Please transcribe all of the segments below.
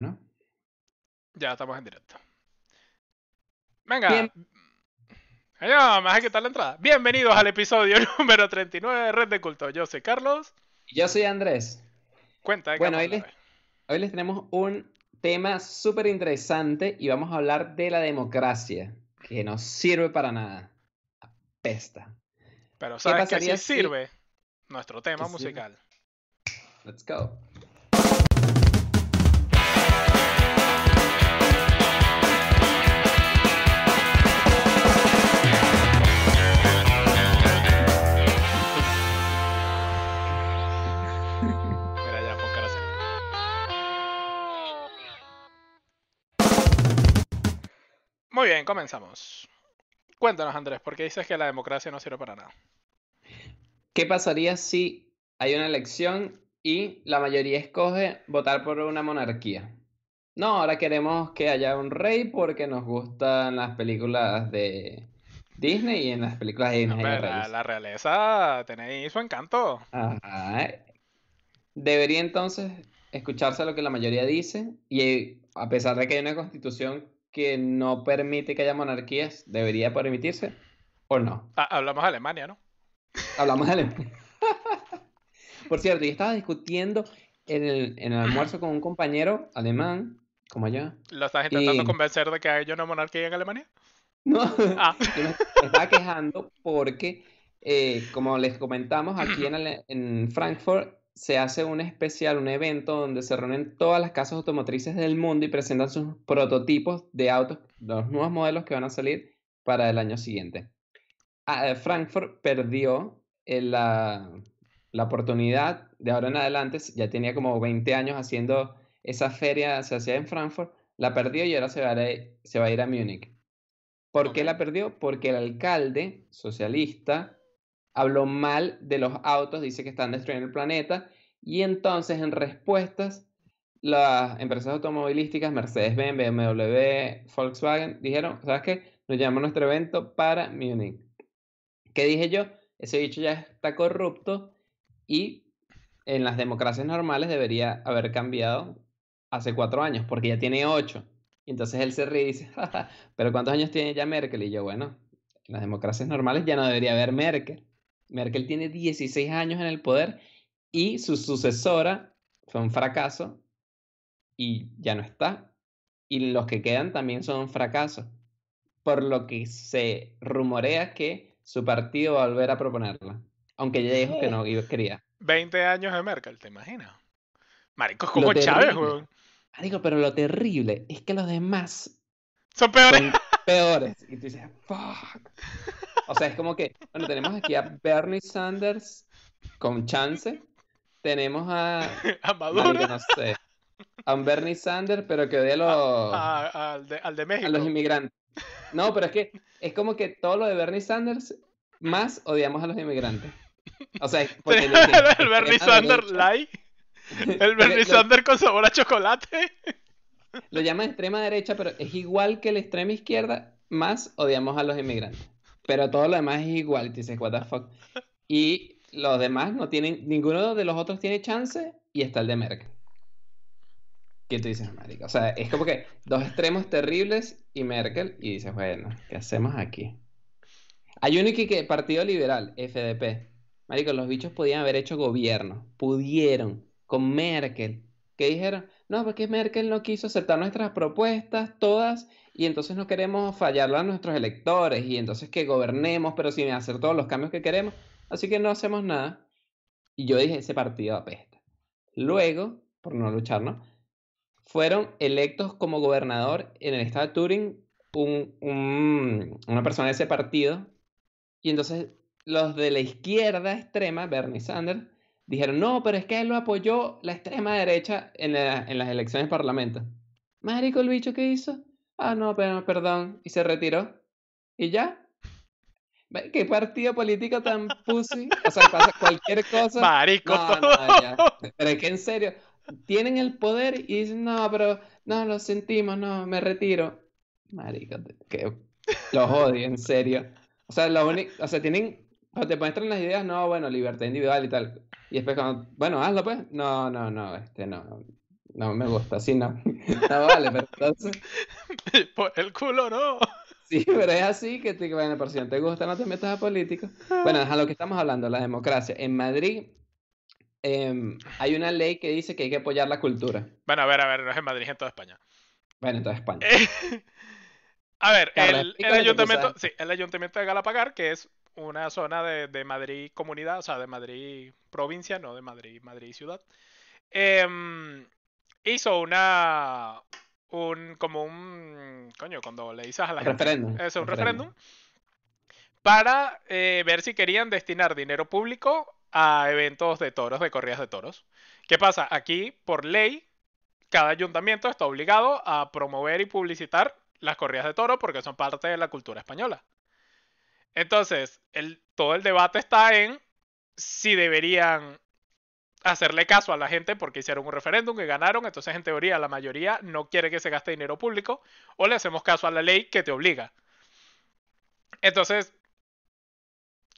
¿no? Ya estamos en directo. Venga. Bien. Allá, me vas a quitar la entrada. Bienvenidos al episodio número 39 de Red de Culto. Yo soy Carlos. Y Yo soy Andrés. Cuenta. ¿de qué Bueno, hoy hablar Hoy les tenemos un tema súper interesante y vamos a hablar de la democracia, que no sirve para nada. Apesta. hoy. Pero sabes que sí pasaría si- sirve nuestro tema que sirve? musical. Let's go. Muy bien, comenzamos. Cuéntanos, Andrés, ¿por qué dices que la democracia no sirve para nada? ¿Qué pasaría si hay una elección y la mayoría escoge votar por una monarquía? No, ahora queremos que haya un rey porque nos gustan las películas de Disney y en las películas de Disney hay la, la realeza tenéis su encanto. Ajá. Debería entonces escucharse lo que la mayoría dice y a pesar de que hay una constitución que no permite que haya monarquías, ¿debería permitirse o no? Ah, hablamos de Alemania, ¿no? Hablamos de Alemania. Por cierto, yo estaba discutiendo en el, en el almuerzo con un compañero alemán, como yo. ¿Lo estás intentando Y- convencer de que hay una monarquía en Alemania? No, Ah, yo me, estaba quejando porque, eh, como les comentamos, aquí en, en Frankfurt se hace un especial, un evento donde se reúnen todas las casas automotrices del mundo y presentan sus prototipos de autos, los nuevos modelos que van a salir para el año siguiente. Ah, eh, Frankfurt perdió eh, la, la oportunidad de ahora en adelante, ya tenía como 20 años haciendo esa feria, se hacía en Frankfurt, la perdió y ahora se va a ir, se va a, ir a Múnich. ¿Por qué la perdió? Porque el alcalde socialista habló mal de los autos, dice que están destruyendo el planeta, y entonces en respuestas las empresas automovilísticas, Mercedes-Benz, BMW, Volkswagen, dijeron, ¿sabes qué? Nos llamamos nuestro evento para Múnich. ¿Qué dije yo? Ese bicho ya está corrupto y en las democracias normales debería haber cambiado hace cuatro años, porque ya tiene ocho. Entonces él se ríe y dice, "Ja, ja, pero ¿cuántos años tiene ya Merkel? Y yo, bueno, en las democracias normales ya no debería haber Merkel. Merkel tiene 16 años en el poder y su sucesora fue un fracaso y ya no está. Y los que quedan también son un fracaso. Por lo que se rumorea que su partido va a volver a proponerla. Aunque ella dijo que no iba- quería. 20 años de Merkel, ¿te imaginas? Marico, es como Chávez, weón. Digo, pero lo terrible es que los demás Son peores. son peores. Y tú dices, fuck. O sea, es como que, bueno, tenemos aquí a Bernie Sanders con chance. Tenemos a, A Maduro, no sé, a un Bernie Sanders, pero que odia a los, a- al, de, al de México. a los inmigrantes. No, pero es que es como que todo lo de Bernie Sanders, más odiamos a los inmigrantes. O sea, porque el, le dicen Bernie Sanders light. El Bernie Sanders con sabor a chocolate. Lo llaman extrema derecha, pero es igual que la extrema izquierda, más odiamos a los inmigrantes. Pero todo lo demás es igual, dices, what the fuck. Y los demás no tienen, ninguno de los otros tiene chance, y está el de Merkel. Que tú dices, marico. O sea, es como que dos extremos terribles y Merkel, y dices, bueno, ¿qué hacemos aquí? Hay uno que, que Partido Liberal, FDP. Marico, los bichos podían haber hecho gobierno. Pudieron. Con Merkel. Que dijeron, no, porque Merkel no quiso aceptar nuestras propuestas, todas, y entonces no queremos fallarle a nuestros electores, y entonces que gobernemos, pero sin hacer todos los cambios que queremos. Así que no hacemos nada. Y yo dije, ese partido apesta. Luego, por no luchar, ¿no? Fueron electos como gobernador en el estado de Turing un- un- una persona de ese partido. Y entonces los de la izquierda extrema, Bernie Sanders, dijeron, no, pero es que él lo apoyó la extrema derecha en, en las elecciones de parlamento. Marico, el bicho que hizo. Ah, no, pero perdón. Y se retiró. Y ya. ¿Qué partido político tan pussy? O sea, pasa cualquier cosa. Marico, No, no, ya. Pero es que en serio, tienen el poder y dicen, no, pero no, lo sentimos, no, me retiro. Marico, que los odio, en serio. O sea, lo único, o sea, tienen, cuando te muestran las ideas, no, bueno, libertad individual y tal. Y después cuando, bueno, hazlo pues. No, no, no, este no. No me gusta, así no. No vale, pero entonces. Por el culo no. Sí, pero es así que, te, bueno, por si no te gusta, no te metas a político. Bueno, a lo que estamos hablando, la democracia. En Madrid em, hay una ley que dice que hay que apoyar la cultura. Bueno, a ver, a ver, no es en Madrid, es en toda España. Bueno, en toda España. a ver, Carla, el, ayuntamiento, sí, el ayuntamiento de Galapagar, que es una zona de, de Madrid comunidad, o sea, de Madrid provincia, no de Madrid, Madrid ciudad, em, hizo una, un, como un, coño, cuando le dices a la Un gente, referéndum, eso, un referéndum. referéndum, para eh, ver si querían destinar dinero público a eventos de toros, de corridas de toros. ¿Qué pasa? Aquí, por ley, cada ayuntamiento está obligado a promover y publicitar las corridas de toros porque son parte de la cultura española. Entonces, el, todo el debate está en si deberían hacerle caso a la gente porque hicieron un referéndum y ganaron, entonces en teoría la mayoría no quiere que se gaste dinero público, o le hacemos caso a la ley que te obliga. Entonces,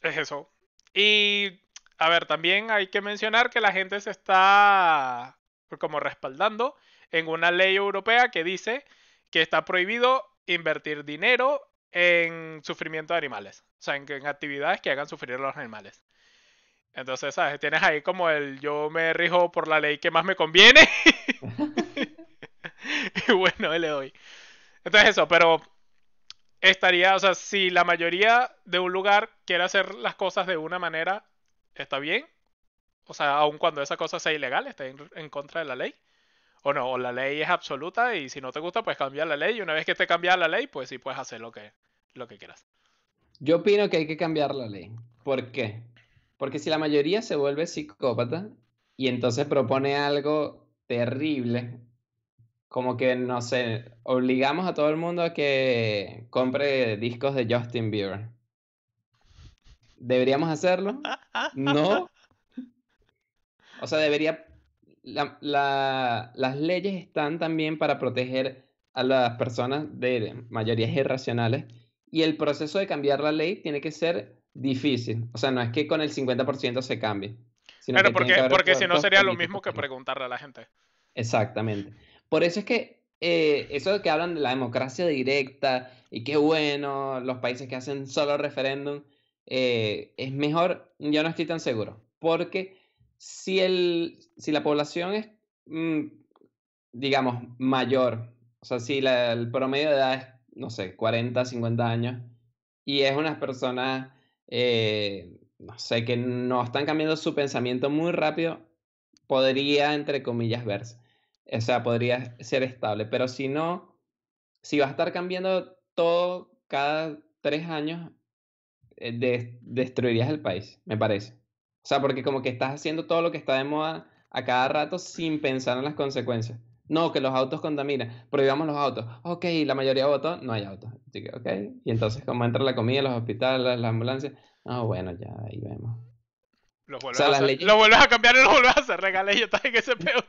es eso. Y, a ver, también hay que mencionar que la gente se está como respaldando en una ley europea que dice que está prohibido invertir dinero en sufrimiento de animales. O sea, en, en actividades que hagan sufrir a los animales. Entonces, ¿sabes? Tienes ahí como el yo me rijo por la ley que más me conviene. y bueno, le doy. Entonces eso, pero estaría, o sea, si la mayoría de un lugar quiere hacer las cosas de una manera, está bien. O sea, aun cuando esa cosa sea ilegal, está en, en contra de la ley. O no, o la ley es absoluta y si no te gusta, pues cambia la ley. Y una vez que esté cambiada la ley, pues sí puedes hacer lo que, lo que quieras. Yo opino que hay que cambiar la ley. ¿Por qué? Porque si la mayoría se vuelve psicópata y entonces propone algo terrible, como que, no sé, obligamos a todo el mundo a que compre discos de Justin Bieber. ¿Deberíamos hacerlo? No. O sea, debería... la- la- las leyes están también para proteger a las personas de mayorías irracionales y el proceso de cambiar la ley tiene que ser difícil. O sea, no es que con el 50% se cambie. sino Claro, que tiene porque, que porque si no sería lo mismo que también. preguntarle a la gente. Exactamente. Por eso es que eh, eso de que hablan de la democracia directa y qué bueno los países que hacen solo referéndum, eh, es mejor, yo no estoy tan seguro. Porque si, el, si la población es, mm, digamos, mayor, o sea, si la- el promedio de edad es, no sé, 40, 50 años, y es unas personas, eh, no sé, que no están cambiando su pensamiento muy rápido, podría, entre comillas, verse. O sea, podría ser estable. Pero si no, si vas a estar cambiando todo cada tres años, eh, de- destruirías el país, me parece. O sea, porque como que estás haciendo todo lo que está de moda a cada rato sin pensar en las consecuencias. No, que los autos contaminan. Prohibamos los autos. Ok, la mayoría votó, no hay autos. Así que, ok. Y entonces, como entra la comida, los hospitales, las ambulancias. Ah, bueno, ya ahí vemos. Los vuelves, sea, a, leyes- vuelves a cambiar y los vuelves a hacer regales y estás en ese pedo.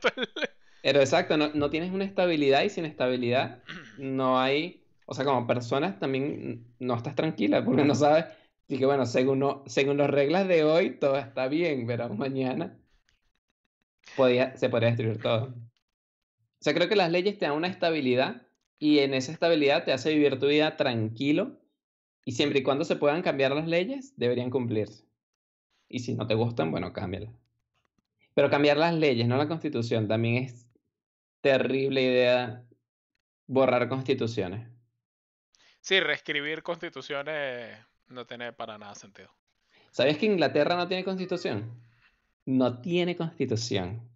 Pero exacto, no, no tienes una estabilidad y sin estabilidad no hay, o sea, como personas también no estás tranquila porque no sabes, y que bueno, según, no- según las reglas de hoy todo está bien, pero mañana podía, se podría destruir todo. O sea, creo que las leyes te dan una estabilidad y en esa estabilidad te hace vivir tu vida tranquilo y siempre y cuando se puedan cambiar las leyes, deberían cumplirse. Y si no te gustan, bueno, cámbialas. Pero cambiar las leyes, no la constitución, también es terrible idea borrar constituciones. Sí, reescribir constituciones no tiene para nada sentido. ¿Sabías que Inglaterra no tiene constitución? No tiene constitución.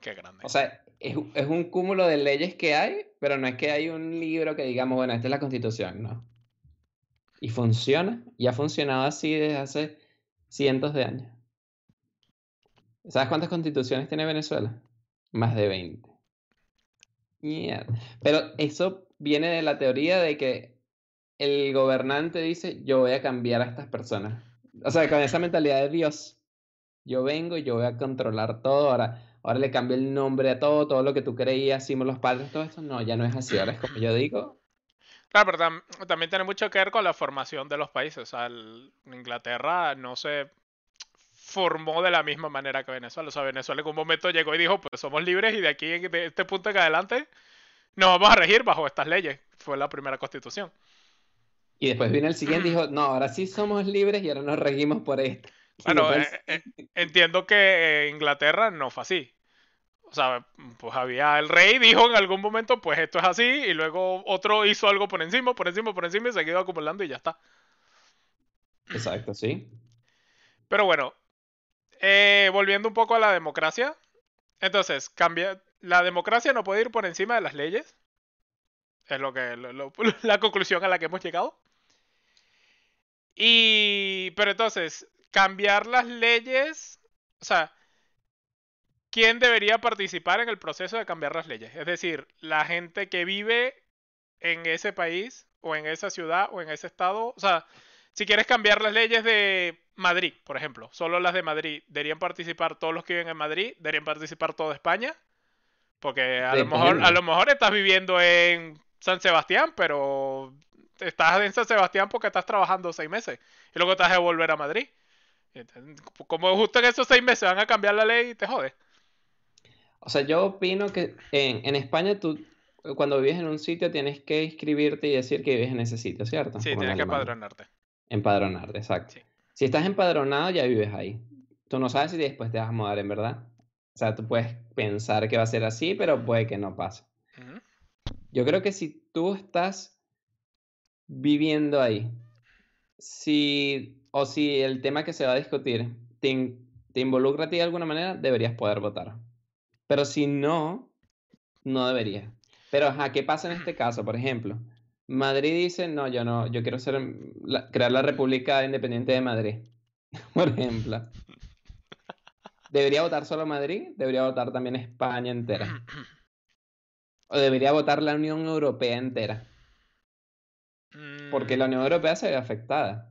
Qué grande. O sea, es, es un cúmulo de leyes que hay, pero no es que hay un libro que digamos, bueno, esta es la constitución, no. Y funciona, y ha funcionado así desde hace cientos de años. ¿Sabes cuántas constituciones tiene Venezuela? Más de 20. Mierda. Pero eso viene de la teoría de que el gobernante dice, yo voy a cambiar a estas personas. O sea, con esa mentalidad de Dios. Yo vengo y yo voy a controlar todo. Ahora, ahora le cambio el nombre a todo, todo lo que tú creías, hicimos los padres, todo esto. No, ya no es así. Ahora es como yo digo. Claro, pero tam- también tiene mucho que ver con la formación de los países. O sea, el- Inglaterra no se formó de la misma manera que Venezuela. O sea, Venezuela en un momento llegó y dijo, pues somos libres y de aquí, de este punto en adelante, nos vamos a regir bajo estas leyes. Fue la primera constitución. Y después vino el siguiente y dijo, no, ahora sí somos libres y ahora nos regimos por esto. Bueno, eh, eh, entiendo que Inglaterra no fue así. O sea, pues había el rey dijo en algún momento, pues esto es así, y luego otro hizo algo por encima, por encima, por encima, y se quedó acumulando y ya está. Exacto, sí. Pero bueno, eh, volviendo un poco a la democracia. Entonces, cambia. La democracia no puede ir por encima de las leyes. Es lo que. la conclusión a la que hemos llegado. Y. Pero entonces, cambiar las leyes. O sea, ¿quién debería participar en el proceso de cambiar las leyes? Es decir, la gente que vive en ese país, o en esa ciudad, o en ese estado. O sea, si quieres cambiar las leyes de Madrid, por ejemplo, solo las de Madrid, ¿deberían participar todos los que viven en Madrid? ¿Deberían participar toda España? Porque a lo, mejor, a lo mejor estás viviendo en San Sebastián, pero estás en San Sebastián porque estás trabajando seis meses y luego te vas a volver a Madrid. Como justo en esos seis meses van a cambiar la ley, te jode. O sea, yo opino que en, en España tú cuando vives en un sitio tienes que inscribirte y decir que vives en ese sitio, ¿cierto? Sí, tienes que empadronarte. Empadronarte, exacto. Si estás empadronado, ya vives ahí. Tú no sabes si después te vas a mudar en verdad. O sea, tú puedes pensar que va a ser así, pero puede que no pase. Yo creo que si tú estás viviendo ahí, si, o si el tema que se va a discutir te, te involucra a ti de alguna manera, deberías poder votar. Pero si no, no deberías. Pero, ajá, ¿qué pasa en este caso? Por ejemplo, Madrid dice, no, yo no, yo quiero ser, crear la República Independiente de Madrid, por ejemplo. ¿Debería votar solo Madrid? ¿Debería votar también España entera? ¿O debería votar la Unión Europea entera? Porque la Unión Europea se ve afectada.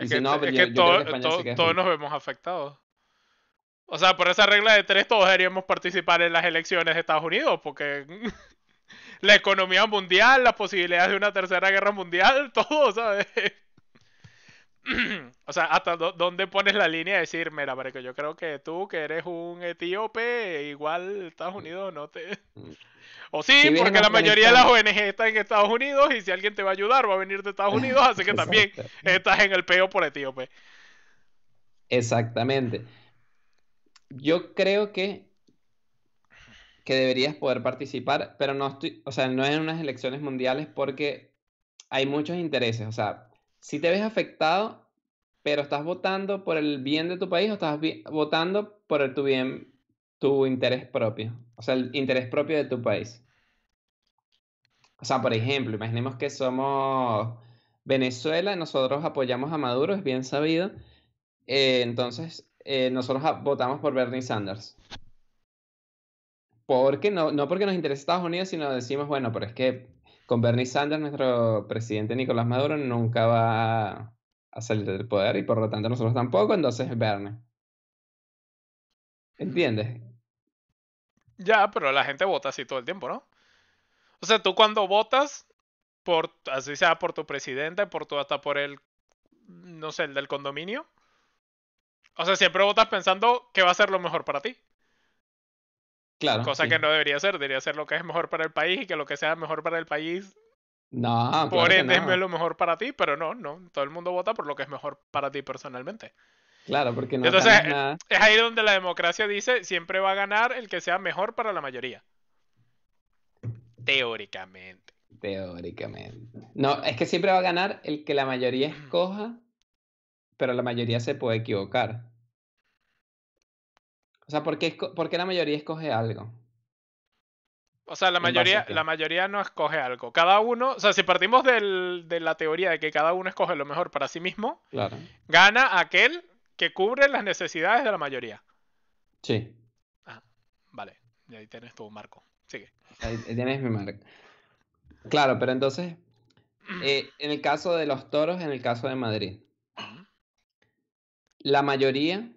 Es que, todos nos vemos afectados. O sea, por esa regla de tres todos deberíamos participar en las elecciones de Estados Unidos, porque la economía mundial, las posibilidades de una tercera guerra mundial, todo, ¿sabes? o sea, hasta dónde pones la línea de decir, mira, que yo creo que tú, que eres un etíope, igual Estados Unidos no te... O sí, porque la mayoría de las ONG están en Estados Unidos y si alguien te va a ayudar va a venir de Estados Unidos, así que también estás en el peo por etíope. Exactamente. Yo creo que que deberías poder participar, pero no estoy, o sea, no en unas elecciones mundiales porque hay muchos intereses. O sea, si te ves afectado, pero estás votando por el bien de tu país o estás votando por el, tu bien, tu interés propio. O sea, el interés propio de tu país. O sea, por ejemplo, imaginemos que somos Venezuela, nosotros apoyamos a Maduro, es bien sabido. Eh, entonces, eh, nosotros votamos por Bernie Sanders. Porque no, no porque nos interesa Estados Unidos, sino decimos, bueno, pero es que con Bernie Sanders, nuestro presidente Nicolás Maduro, nunca va a salir del poder y por lo tanto nosotros tampoco, entonces Bernie. ¿Entiendes? Ya, pero la gente vota así todo el tiempo, ¿no? O sea, tú cuando votas, por, así sea por tu presidente, por tu, hasta por el, no sé, el del condominio. O sea, siempre votas pensando que va a ser lo mejor para ti. Claro. Cosa que no debería ser, debería ser lo que es mejor para el país y que lo que sea mejor para el país. No, por ende es lo mejor para ti, pero no, no. Todo el mundo vota por lo que es mejor para ti personalmente. Claro, porque no. Entonces, es ahí donde la democracia dice: siempre va a ganar el que sea mejor para la mayoría. Teóricamente. Teóricamente. No, es que siempre va a ganar el que la mayoría escoja, pero la mayoría se puede equivocar. O sea, ¿por qué, la mayoría escoge algo? O sea, la mayoría, la mayoría no escoge algo. Cada uno, o sea, si partimos de la teoría de que cada uno escoge lo mejor para sí mismo, gana aquel que cubre las necesidades de la mayoría. Sí. Ah, vale. Y ahí tienes tu marco. Sigue. Ahí tienes mi marco. Claro, pero entonces, eh, en el caso de los toros, en el caso de Madrid, la mayoría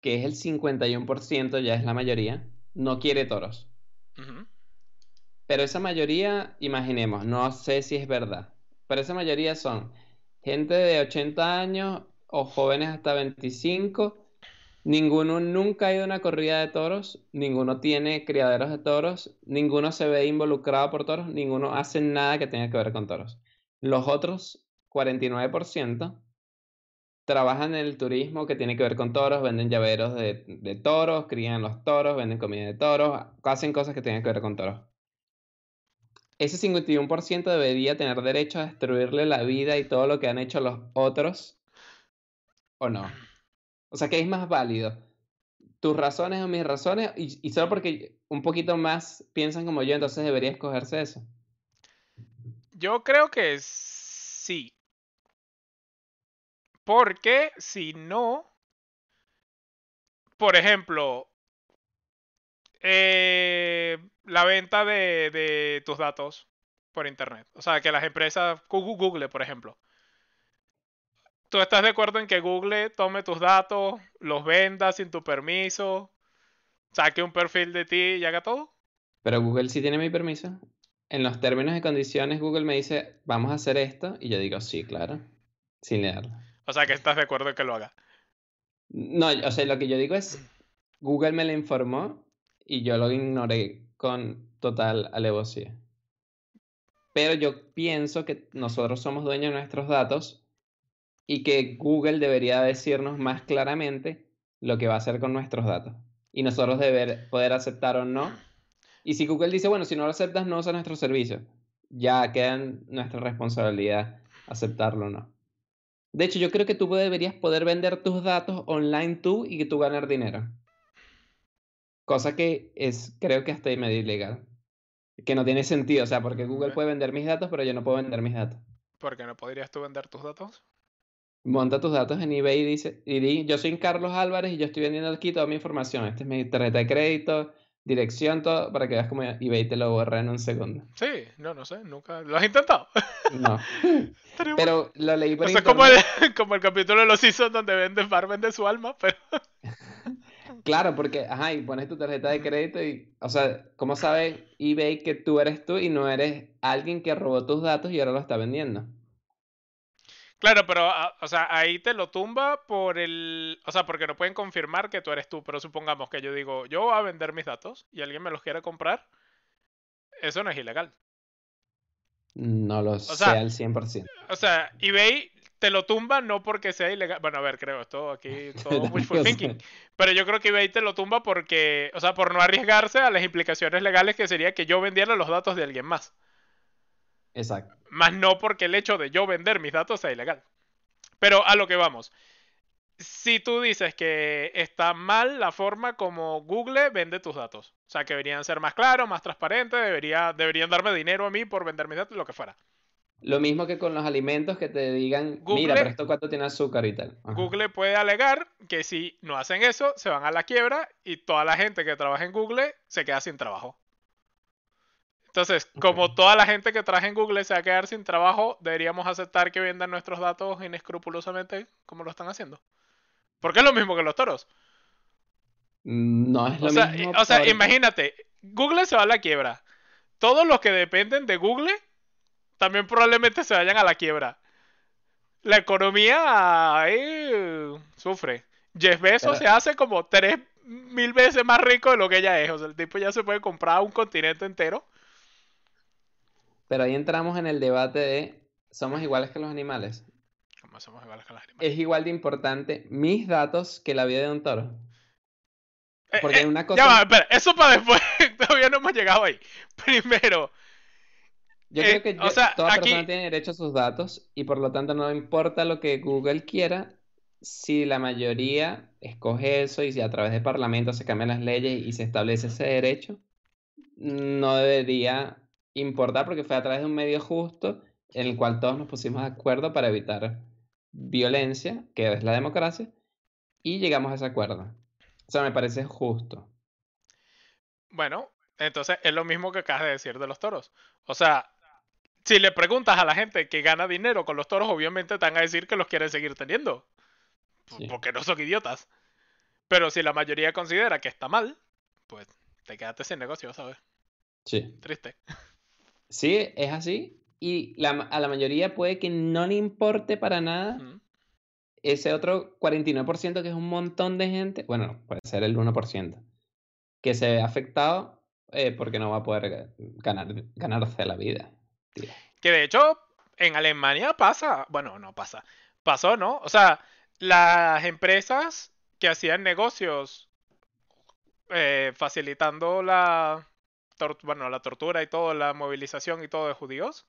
que es el 51%, ya es la mayoría, no quiere toros. Pero esa mayoría, imaginemos, no sé si es verdad, pero esa mayoría son gente de 80 años o jóvenes hasta 25 Ninguno nunca ha ido a una corrida de toros, ninguno tiene criaderos de toros, ninguno se ve involucrado por toros, ninguno hace nada que tenga que ver con toros. Los otros 49% trabajan en el turismo que tiene que ver con toros, venden llaveros de, toros, crían los toros, venden comida de toros, hacen cosas que tengan que ver con toros. Ese 51% debería tener derecho a destruirle la vida y todo lo que han hecho los otros, ¿o no? O sea, ¿qué es más válido? ¿Tus razones o mis razones? Y, solo porque un poquito más piensan como yo, entonces debería escogerse eso. Yo creo que sí. Porque si no, por ejemplo, eh, la venta de, de tus datos por internet. O sea, que las empresas, Google, por ejemplo. ¿Tú estás de acuerdo en que Google tome tus datos, los venda sin tu permiso, saque un perfil de ti y haga todo? Pero Google sí tiene mi permiso. En los términos y condiciones, Google me dice, vamos a hacer esto. Y yo digo, sí, claro. Sin leerlo. O sea, que estás de acuerdo en que lo haga. No, o sea, lo que yo digo es, Google me lo informó y yo lo ignoré con total alevosía. Pero yo pienso que nosotros somos dueños de nuestros datos y que Google debería decirnos más claramente lo que va a hacer con nuestros datos. Y nosotros deber poder aceptar o no. Y si Google dice, bueno, si no lo aceptas, no usa nuestro servicio. Ya queda en nuestra responsabilidad aceptarlo o no. De hecho, yo creo que tú deberías poder vender tus datos online tú y que tú ganar dinero. Cosa que es, creo que hasta ahí medio ilegal. Que no tiene sentido, o sea, porque Google puede vender mis datos, pero yo no puedo vender mis datos. ¿Por qué no podrías tú vender tus datos? Monta tus datos en eBay y dice, y di, yo soy Carlos Álvarez y yo estoy vendiendo aquí toda mi información. Esta es mi tarjeta de crédito, dirección, todo, para que veas cómo eBay te lo borra en un segundo. Sí, no, no sé, nunca. ¿Lo has intentado? No. pero lo leí por Eso es como el, como el capítulo de los Seasons donde vende Bar vende su alma, pero. Claro, porque, ajá, y pones tu tarjeta de crédito y, o sea, ¿cómo sabe eBay que tú eres tú y no eres alguien que robó tus datos y ahora lo está vendiendo? Claro, pero, ah, o sea, ahí te lo tumba por el, o sea, porque no pueden confirmar que tú eres tú, pero supongamos que yo digo, yo voy a vender mis datos y alguien me los quiere comprar, eso no es ilegal. No lo sé al 100%. O sea, eBay te lo tumba no porque sea ilegal. Bueno, a ver, creo, esto aquí todo wishful thinking. Pero yo creo que eBay te lo tumba porque, o sea, por no arriesgarse a las implicaciones legales que sería que yo vendiera los datos de alguien más. Exacto. Más no porque el hecho de yo vender mis datos sea ilegal. Pero a lo que vamos. Si tú dices que está mal la forma como Google vende tus datos, o sea, que deberían ser más claros, más transparentes, debería, deberían darme dinero a mí por vender mis datos, lo que fuera. Lo mismo que con los alimentos que te digan, mira, pero esto cuánto tiene azúcar y tal. Google puede alegar que si no hacen eso, se van a la quiebra y toda la gente que trabaja en Google se queda sin trabajo. Entonces, como toda la gente que trabaja en Google se va a quedar sin trabajo, deberíamos aceptar que vendan nuestros datos inescrupulosamente como lo están haciendo. Porque es lo mismo que los toros. No es lo mismo. O sea, imagínate, Google se va a la quiebra. Todos los que dependen de Google también probablemente se vayan a la quiebra. La economía sufre. Jeff Bezos se hace como tres mil veces más rico de lo que ella es. O sea, el tipo ya se puede comprar un continente entero pero ahí entramos en el debate de, ¿somos iguales que los animales? ¿Cómo somos iguales que los animales? Es igual de importante mis datos que la vida de un toro. Eh, Porque eh, una cosa... Ya va, espera, eso para después, todavía no hemos llegado ahí. Primero... Yo creo que toda persona tiene derecho a sus datos y por lo tanto no importa lo que Google quiera, si la mayoría escoge eso y si a través del Parlamento se cambian las leyes y se establece ese derecho, no debería importar porque fue a través de un medio justo en el cual todos nos pusimos de acuerdo para evitar violencia, que es la democracia, y llegamos a ese acuerdo. O sea, me parece justo. Bueno, entonces es lo mismo que acabas de decir de los toros. O sea, si le preguntas a la gente que gana dinero con los toros, obviamente te van a decir que los quieren seguir teniendo. Porque no son idiotas. Pero si la mayoría considera que está mal, pues te quedaste sin negocio, ¿sabes? Sí. Triste. Sí, es así. Y a la mayoría puede que no le importe para nada ese otro 49% que es un montón de gente, bueno, puede ser el 1%, que se ve afectado eh, porque no va a poder ganar, ganarse la vida. Que de hecho, en Alemania pasa, bueno, no pasa, pasó, ¿no? O sea, las empresas que hacían negocios eh, facilitando la, bueno, la tortura y todo, la movilización y todo de judíos.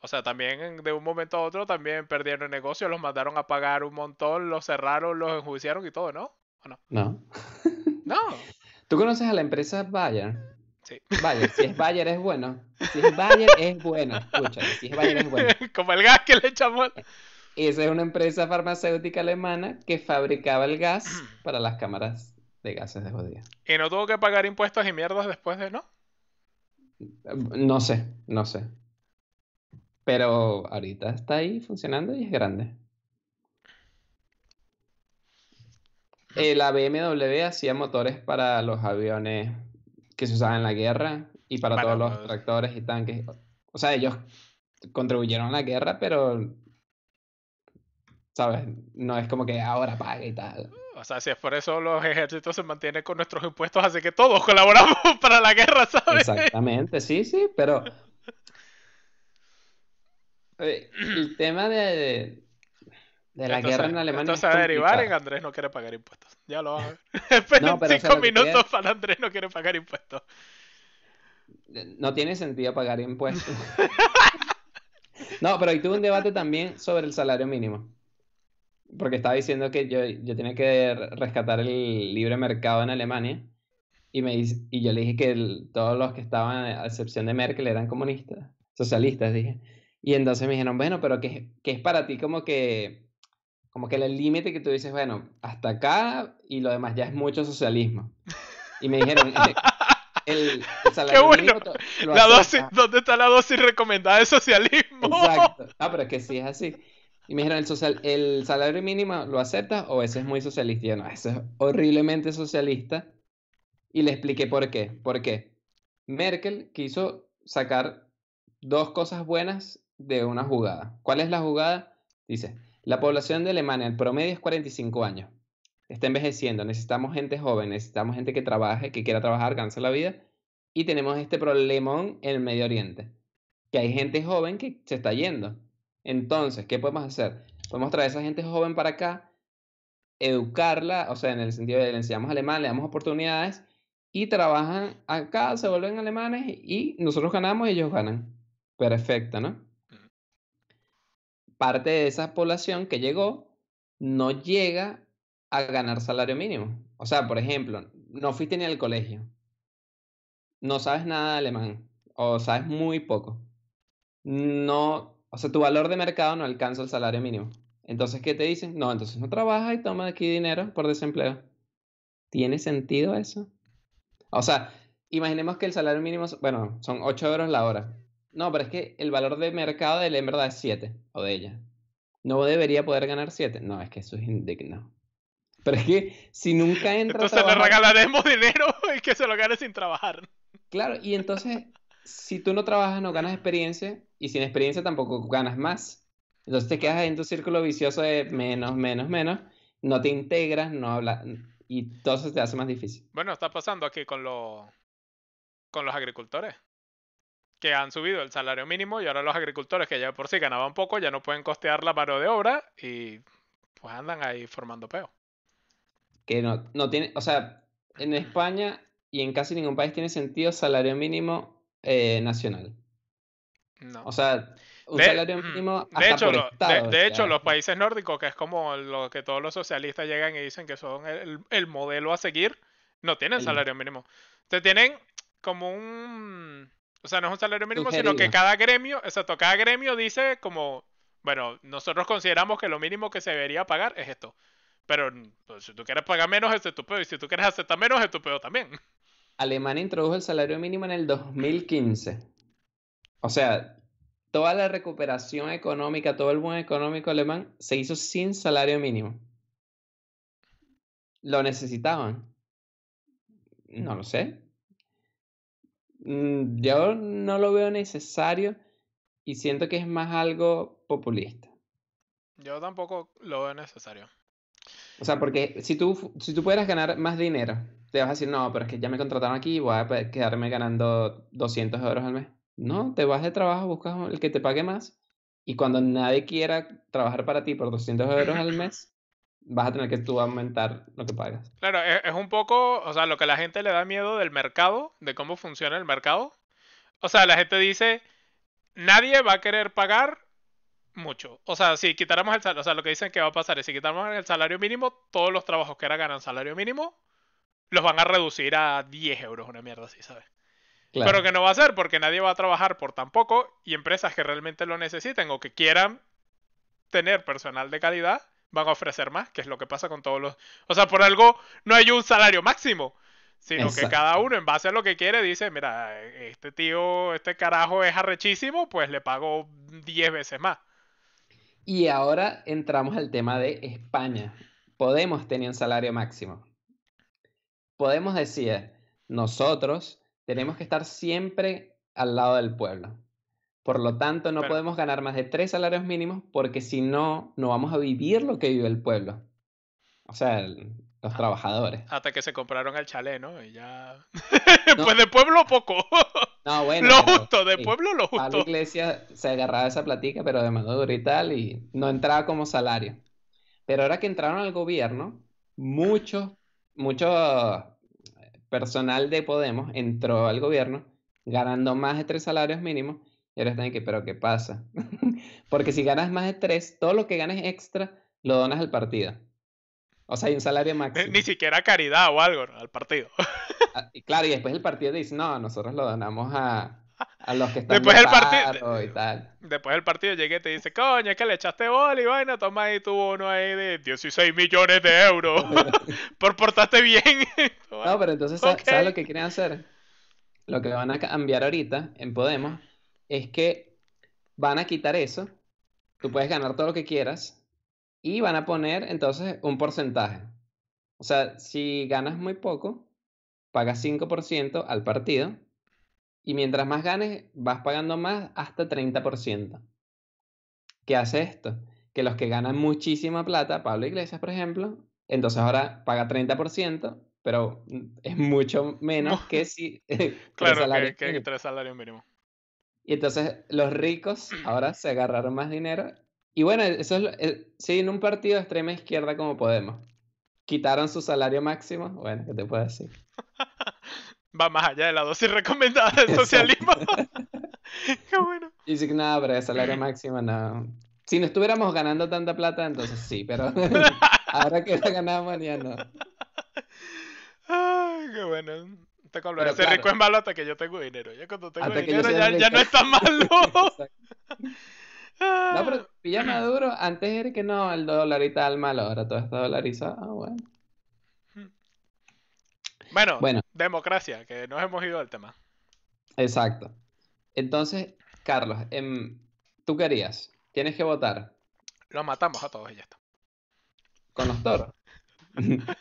O sea, también de un momento a otro también perdieron el negocio, los mandaron a pagar un montón, los cerraron, los enjuiciaron y todo, ¿no? ¿O no? No. No. ¿Tú conoces a la empresa Bayer? Sí. Bayer, si es Bayer es bueno. Si es Bayer es bueno. Escucha, si es Bayer es bueno. Como el gas que le echamos. Esa es una empresa farmacéutica alemana que fabricaba el gas para las cámaras de gases de judíos. ¿Y no tuvo que pagar impuestos y mierdas después de, no? No sé, no sé. Pero ahorita está ahí funcionando y es grande. Eh, la BMW hacía motores para los aviones que se usaban en la guerra y para todos los pues- tractores y tanques. O sea, ellos contribuyeron a la guerra, pero, ¿sabes? No es como que ahora pague y tal. O sea, si es por eso los ejércitos se mantienen con nuestros impuestos, así que todos colaboramos para la guerra, ¿sabes? Exactamente, sí, sí, pero eh, el tema de, de, la guerra en Alemania Esto es se va a derivar en. Andrés no quiere pagar impuestos. Ya lo vas a ver. Esperen No, pero, o sea, cinco minutos para Andrés no quiere pagar impuestos. No tiene sentido pagar impuestos. No, pero hoy tuve un debate también sobre el salario mínimo. Porque estaba diciendo que yo, yo tenía que re- rescatar el libre mercado en Alemania. Y, me, y yo le dije que el- todos los que estaban, a excepción de Merkel, eran comunistas, socialistas, dije. Y entonces me dijeron, bueno, pero ¿qué, qué es para ti como que, como que el límite que tú dices, bueno, hasta acá y lo demás ya es mucho socialismo? Y me dijeron, eh, el, el salario bueno! mínimo La dosis. ¿dónde está la dosis recomendada de socialismo? Exacto. Ah, pero es que sí es así. Y me dijeron, ¿el, social, ¿el salario mínimo lo aceptas o ese es muy socialista? Y yo, no, eso es horriblemente socialista. Y le expliqué por qué. ¿Por qué? Merkel quiso sacar dos cosas buenas de una jugada. ¿Cuál es la jugada? Dice, la población de Alemania, el promedio es 45 años. Está envejeciendo, necesitamos gente joven, necesitamos gente que trabaje, que quiera trabajar, ganarse la vida. Y tenemos este problemón en el Medio Oriente, que hay gente joven que se está yendo. Entonces, ¿qué podemos hacer? Podemos traer a esa gente joven para acá, educarla, o sea, en el sentido de le enseñamos alemán, le damos oportunidades y trabajan acá, se vuelven alemanes y nosotros ganamos y ellos ganan. Perfecto, ¿no? Parte de esa población que llegó no llega a ganar salario mínimo. O sea, por ejemplo, no fuiste ni al colegio, no sabes nada de alemán o sabes muy poco. No, o sea, tu valor de mercado no alcanza el salario mínimo. Entonces, ¿qué te dicen? No, entonces no trabaja y toma aquí dinero por desempleo. ¿Tiene sentido eso? O sea, imaginemos que el salario mínimo, bueno, son 8 euros la hora. No, pero es que el valor de mercado de él en verdad es 7, o de ella. ¿No debería poder ganar 7? No, es que eso es indigno. Pero es que si nunca entra a Entonces le regalaremos dinero y que se lo gane sin trabajar. Claro, y entonces, si tú no trabajas, no ganas experiencia, y sin experiencia tampoco ganas más. Entonces te quedas en tu círculo vicioso de menos, menos, menos, no te integras, no hablas, y todo se te hace más difícil. Bueno, está pasando aquí con los con los agricultores. Que han subido el salario mínimo y ahora los agricultores que ya por sí ganaban poco ya no pueden costear la mano de obra y pues andan ahí formando peo. Que no, no tiene, o sea, en España y en casi ningún país tiene sentido salario mínimo eh, nacional. No. O sea, un De- salario mm, mínimo de hasta hecho, por de- estado, de, hecho, los países nórdicos, que es como lo que todos los socialistas llegan y dicen que son el, el modelo a seguir, no tienen El- salario mínimo. Te tienen como un... O sea, no es un salario mínimo, sino que cada gremio, exacto, cada gremio dice como, bueno, nosotros consideramos que lo mínimo que se debería pagar es esto. Pero pues, si tú quieres pagar menos, es tu pedo. Y si tú quieres aceptar menos, es tu pedo también. Alemania introdujo el salario mínimo en el 2015. O sea, toda la recuperación económica, todo el buen económico alemán se hizo sin salario mínimo. ¿Lo necesitaban? No lo sé. Mm, Yo no lo veo necesario y siento que es más algo populista. Yo tampoco lo veo necesario. O sea, porque si tú, si tú pudieras ganar más dinero, te vas a decir, no, pero es que ya me contrataron aquí y voy a quedarme ganando 200 euros al mes. No, te vas de trabajo, buscas el que te pague más y cuando nadie quiera trabajar para ti por 200 euros al mes, vas a tener que tú aumentar lo que pagas. Claro, es, es un poco, o sea, lo que la gente le da miedo del mercado, de cómo funciona el mercado. O sea, la gente dice, nadie va a querer pagar mucho. O sea, si quitáramos el salario, o sea, lo que dicen que va a pasar es si quitáramos el salario mínimo, todos los trabajos que ahora ganan salario mínimo, los van a reducir a 10 euros, una mierda así, ¿sabes? Claro. Pero que no va a ser porque nadie va a trabajar por tan poco y empresas que realmente lo necesiten o que quieran tener personal de calidad van a ofrecer más, que es lo que pasa con todos los... O sea, por algo no hay un salario máximo, sino que cada uno en base a lo que quiere dice, mira, este tío, este carajo es arrechísimo, pues le pago 10 veces más. Y ahora entramos al tema de España. Podemos tener un salario máximo. Podemos decir, nosotros tenemos que estar siempre al lado del pueblo. Por lo tanto, no Pero- podemos ganar más de tres salarios mínimos porque si no, no vamos a vivir lo que vive el pueblo. O sea, el- los Ah. trabajadores. Hasta que se compraron el chalet, ¿no? Y ya... No. pues de pueblo poco. No, bueno, lo pero justo, de sí, pueblo lo Pablo justo. Iglesias se agarraba esa platica, pero de Maduro y tal, y no entraba como salario. Pero ahora que entraron al gobierno, mucho, mucho personal de Podemos entró al gobierno ganando más de tres salarios mínimos. Y ahora están que, pero ¿qué pasa? Porque si ganas más de tres, todo lo que ganes extra lo donas al partido. O sea, hay un salario máximo. ni siquiera caridad o algo ¿no? al partido. Ah, y Claro, y después el partido dice, no, nosotros lo donamos a, a los que están Después de el parti- paro y tal. Después del partido llegué y te dice, coño, es que le echaste bola y vaina, toma ahí tu bono ahí de 16 millones de euros por portarte bien. No, pero entonces, ¿sa- Ok. ¿sabes lo que quieren hacer? Lo que van a cambiar ahorita en Podemos es que van a quitar eso. Tú puedes ganar todo lo que quieras y van a poner entonces un porcentaje. O sea, si ganas muy poco, pagas 5% al partido y mientras más ganes, vas pagando más hasta 30%. ¿Qué hace esto? Que los que ganan muchísima plata, Pablo Iglesias, por ejemplo, entonces ahora paga 30%, pero mm, es mucho menos que si Claro, salarios que, que tres salarios mínimos. Y entonces los ricos ahora se agarraron más dinero. Y bueno, eso es lo- eh, sí, en un partido de extrema izquierda como Podemos. Quitaron su salario máximo. Bueno, ¿qué te puedo decir? Va más allá de la dosis recomendada del Exacto. socialismo. Qué bueno. Y que nada, pero el salario máximo no. Si no estuviéramos ganando tanta plata, entonces sí, pero ahora que la ganamos ya no. Ay, qué bueno. Te rico es malo hasta que yo tengo dinero. Ya cuando tengo Hasta dinero ya, ya no rico. es tan malo. No, pero pilla Maduro, antes era que no, el dólar y tal malo, ahora todo está dolarizado. Ah, bueno. Bueno, Bueno. democracia, que nos hemos ido del tema. Exacto. Entonces, Carlos, em, tú querías, tienes que votar Los matamos a todos y ya está. con los toros.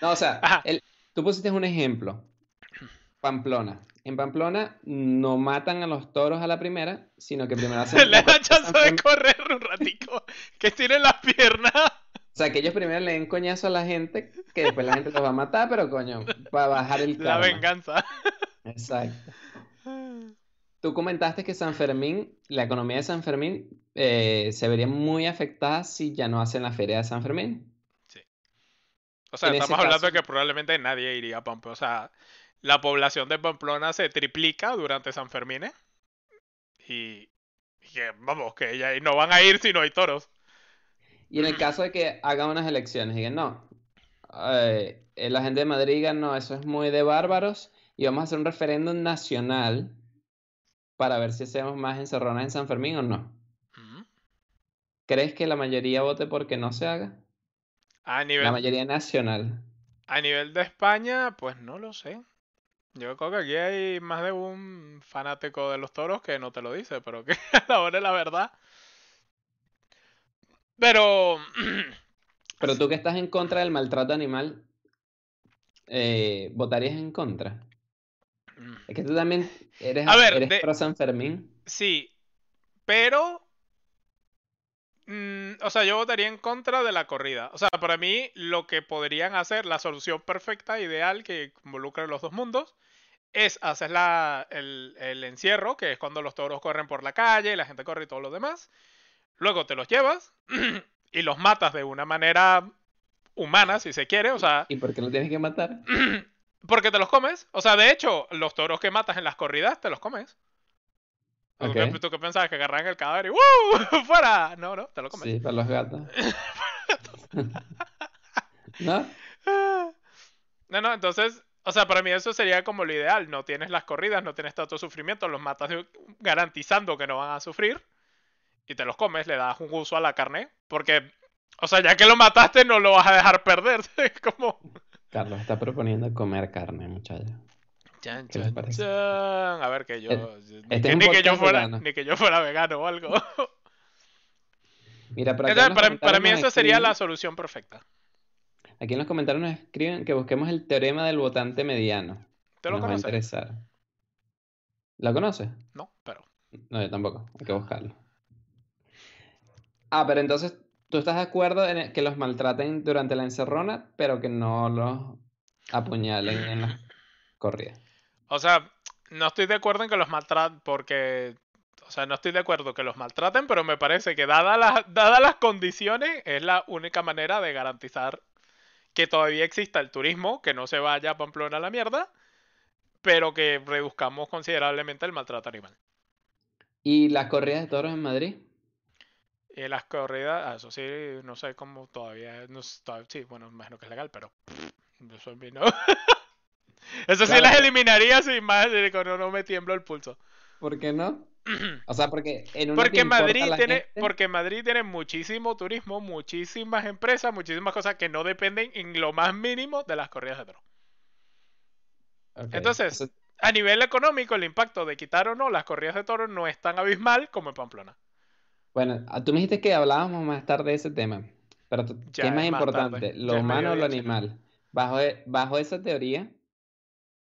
No, o sea, el- tú pusiste un ejemplo. Pamplona. En Pamplona no matan a los toros a la primera, sino que primero hacen Le una da cosa chance de correr un ratico. Que tienen las piernas. O sea, que ellos primero le den coñazo a la gente, que después la gente los va a matar, pero coño, para bajar el La karma. venganza. Exacto. Tú comentaste que San Fermín, la economía de San Fermín, eh, se vería muy afectada si ya no hacen la feria de San Fermín. O sea, En estamos hablando de que probablemente nadie iría a Pamplona. O sea, la población de Pamplona se triplica durante San Fermín. ¿eh? Y, y que, vamos, que ya no van a ir si no hay toros. Y en el caso de que hagan unas elecciones, digan, no, eh, eh, la gente de Madrid diga, no, eso es muy de bárbaros, y vamos a hacer un referéndum nacional para ver si hacemos más encerronas en San Fermín o no. Mm. ¿Crees que la mayoría vote porque no se haga? A La nivel, mayoría nacional. a nivel de España, pues no lo sé. Yo creo que aquí hay más de un fanático de los toros que no te lo dice, pero que a la hora de la verdad. Pero Pero tú que estás en contra del maltrato animal, eh, ¿votarías en contra? Es que tú también eres, A ver, eres de- pro San Fermín. Sí, pero Mm, o sea, yo votaría en contra de la corrida. O sea, para mí lo que podrían hacer, la solución perfecta, ideal, que involucre los dos mundos, es hacer la, el, el encierro, que es cuando los toros corren por la calle, la gente corre y todo lo demás. Luego te los llevas y los matas de una manera humana, si se quiere. O sea, ¿Y por qué lo tienes que matar? porque te los comes. O sea, de hecho, los toros que matas en las corridas, te los comes. ¿Tú, Ok. qué, tú qué pensabas? Que agarran el cadáver y ¡uh! ¡Fuera! No, no, te lo comes. Sí, para los gatos. ¿No? No, no, entonces, o sea, para mí eso sería como lo ideal. No tienes las corridas, no tienes tanto sufrimiento, los matas garantizando que no van a sufrir y te los comes, le das un uso a la carne, porque, o sea, ya que lo mataste, no lo vas a dejar perder. Como. Carlos está proponiendo comer carne, muchachos. Chan, ¿Qué les chan, chan. A ver, que yo. Ni, este que, ni que yo fuera, vegano. ni que yo fuera vegano o algo. Mira, aquí Entonces, para, para mí esa sería la solución perfecta. Aquí en los comentarios nos escriben que busquemos el teorema del votante mediano. ¿Te lo nos va a conoces? interesar. ¿Lo conoces? No, pero. No, yo tampoco. Hay que buscarlo. Ah, pero entonces, ¿tú estás de acuerdo en que los maltraten durante la encerrona, pero que no los apuñalen en las corridas? O sea, no estoy de acuerdo en que los maltraten porque... O sea, no estoy de acuerdo que los maltraten, pero me parece que dadas las, dadas las condiciones es la única manera de garantizar que todavía exista el turismo, que no se vaya a Pamplona a la mierda, pero que reduzcamos considerablemente el maltrato animal. ¿Y las corridas de toros en Madrid? Y las corridas, ah, eso sí, no sé cómo todavía, no todavía- sí, bueno, imagino que es legal, pero pff, eso a mí no. Eso sí las eliminaría sin más, no, no me tiemblo el pulso. ¿Por qué no? O sea, porque en una Porque Madrid tiene, gente. porque Madrid tiene muchísimo turismo, muchísimas empresas, muchísimas cosas que no dependen en lo más mínimo de las corridas de toros. Ok, Entonces- A nivel económico, el impacto de quitar o no las corridas de toros no es tan abismal como en Pamplona. Bueno, ah, tú me dijiste que hablábamos más tarde de ese tema, pero ¿qué más más importante, tarde, lo ya humano o lo animal? Bajo, e- bajo esa teoría,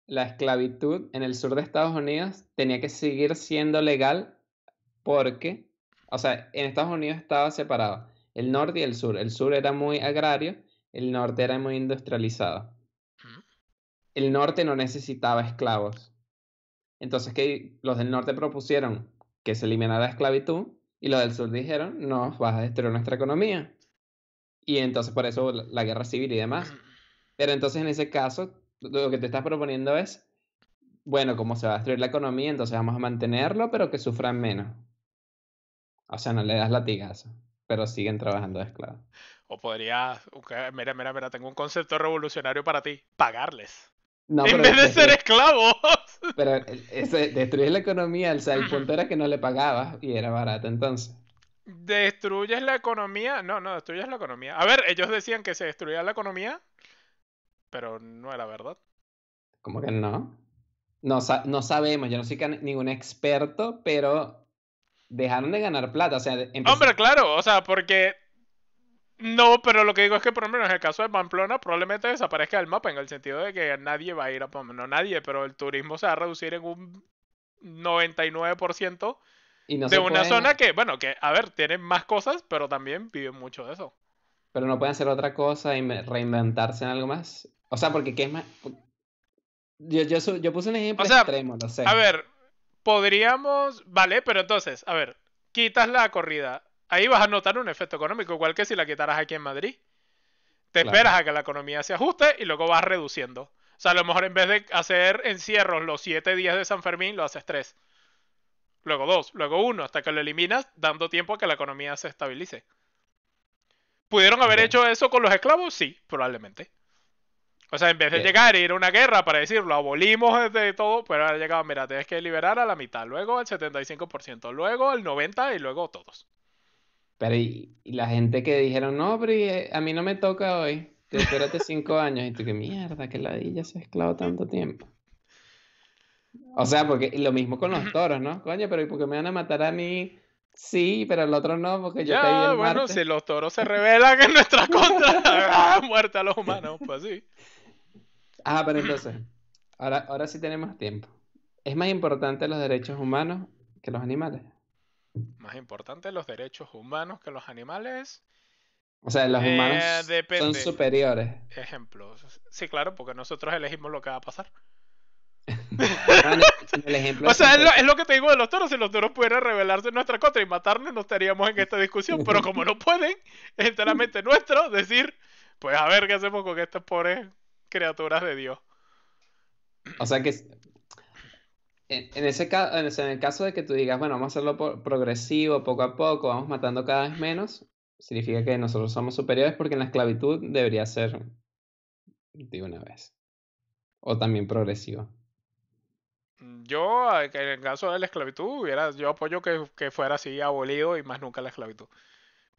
la esclavitud en el sur de Estados Unidos tenía que seguir siendo legal porque, o sea, en Estados Unidos estaba separado el norte y el sur. El sur era muy agrario, el norte era muy industrializado. El norte no necesitaba esclavos. Entonces, que los del norte propusieron que se eliminara la esclavitud y los del sur dijeron, no, vas a destruir nuestra economía. Y entonces por eso la guerra civil y demás. Pero entonces en ese caso, lo que te estás proponiendo es, bueno, como se va a destruir la economía, entonces vamos a mantenerlo, pero que sufran menos. O sea, no le das latigazo, pero siguen trabajando de esclavos. O podría, ok, mira, mira, mira, tengo un concepto revolucionario para ti, pagarles. No, en vez de destruir- ser esclavos. Pero ese, destruir la economía, o sea, el punto era que no le pagabas y era barato entonces. ¿Destruyes la economía? No, no, destruyes la economía. A ver, ellos decían que se destruía la economía, pero no era verdad. ¿Cómo que no? No, sa- no sabemos, yo no soy ningún experto, pero dejaron de ganar plata, o sea, Hombre, claro, o sea, porque... No, pero lo que digo es que por lo menos en el caso de Pamplona probablemente desaparezca del mapa en el sentido de que nadie va a ir a Pamplona, no nadie, pero el turismo se va a reducir en un 99% y no de una pueden- zona que, bueno, que, a ver, tienen más cosas, pero también viven mucho de eso. pero no pueden hacer otra cosa y reinventarse en algo más. O sea, porque qué es más... Yo, yo, yo puse un ejemplo O sea, extremo, lo sé. A ver, podríamos. Vale, pero entonces, a ver, quitas la corrida. Ahí vas a notar un efecto económico, igual que si la quitaras aquí en Madrid. Te Claro. esperas a que la economía se ajuste y luego vas reduciendo. O sea, a lo mejor en vez de hacer encierros los siete días de San Fermín, lo haces tres. Luego dos, luego uno, hasta que lo eliminas, dando tiempo a que la economía se estabilice. ¿Pudieron haber hecho eso con los esclavos? Sí, probablemente. O sea, en vez de llegar y ir a una guerra para decir, lo abolimos de todo, pues ahora llegado, mira, tienes que liberar a la mitad, luego al 75%, luego al 90% y luego todos. Pero y, y la gente que dijeron, no, pero y, eh, a mí no me toca hoy. Te espérate cinco años. Y tú, que mierda, que ladilla se esclavo tanto tiempo. O sea, porque lo mismo con los toros, ¿no? Coño, pero ¿y por qué me van a matar a mí? Sí, pero el otro no, porque yo caí Ya, el bueno, martes. si los toros se rebelan en nuestra contra, ¡ah! muerte a los humanos, pues sí. Ah, pero entonces, ahora, ahora sí tenemos tiempo. ¿Es más importante los derechos humanos que los animales? Más importante los derechos humanos que los animales. O sea, los Eh, humanos son superiores. Ejemplos. Sí, claro, porque nosotros elegimos lo que va a pasar. Bueno, el ejemplo O sea, es lo, es lo que te digo de los toros. Si los toros pudieran rebelarse en nuestra contra y matarnos, no estaríamos en esta discusión. Pero como no pueden, es enteramente nuestro decir, pues a ver qué hacemos con estas pobres criaturas de Dios. O sea que en, en ese caso, en, el caso de que tú digas, bueno, vamos a hacerlo por- progresivo, poco a poco, vamos matando cada vez menos, significa que nosotros somos superiores porque en la esclavitud debería ser de una vez. O también progresivo. Yo, eh, en el caso de la esclavitud, hubiera, yo apoyo que, que fuera así abolido y más nunca la esclavitud.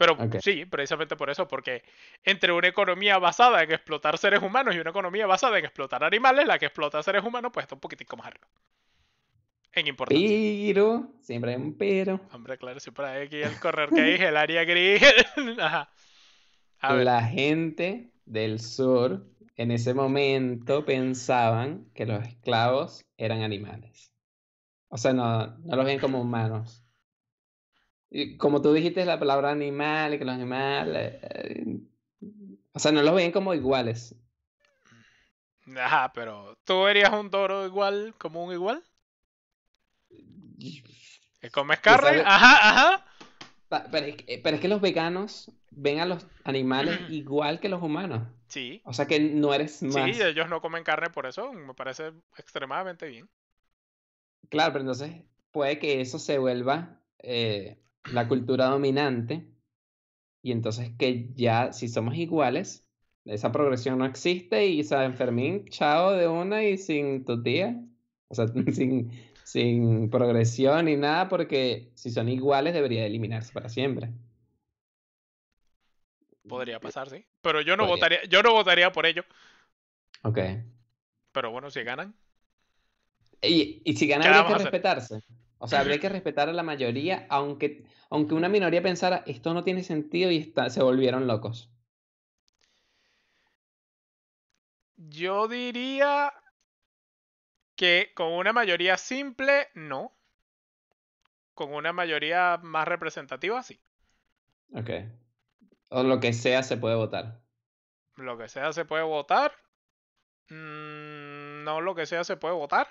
Pero sí, precisamente por eso, porque entre una economía basada en explotar seres humanos y una economía basada en explotar animales, la que explota seres humanos, pues está un poquitico más arriba. En importancia. Pero, siempre hay un pero. Hombre, claro, siempre hay aquí el correr que dije, el área gris. Ajá. A ver, La gente del sur en ese momento pensaban que los esclavos eran animales. O sea, no, no los ven como humanos. Como tú dijiste la palabra animal y que los animales... eh, o sea, no los ven como iguales. ajá, pero ¿tú verías un toro igual como un igual? ¿Que comes carne? Ajá, ajá. Pa- Pero es, que, pero es que los veganos ven a los animales igual que los humanos. Sí. O sea que no eres más. Sí, ellos no comen carne por eso, me parece extremadamente bien. Claro, pero entonces puede que eso se vuelva eh, la cultura dominante y entonces que ya si somos iguales, esa progresión no existe y San Fermín, chao de una y sin tu tía, o sea, sin, sin progresión ni nada porque si son iguales debería eliminarse para siempre. Podría pasar, sí. Pero yo no Podría. votaría, yo no votaría por ello. Ok. Pero bueno, si ganan. Y, y si gana ¿Qué habría vamos que respetarse. O sea, habría que respetar a la mayoría, aunque, aunque una minoría pensara, esto no tiene sentido y está- se volvieron locos. Yo diría que con una mayoría simple, no. Con una mayoría más representativa, sí. Ok. O lo que sea se puede votar. Lo que sea se puede votar. Mm, no lo que sea se puede votar.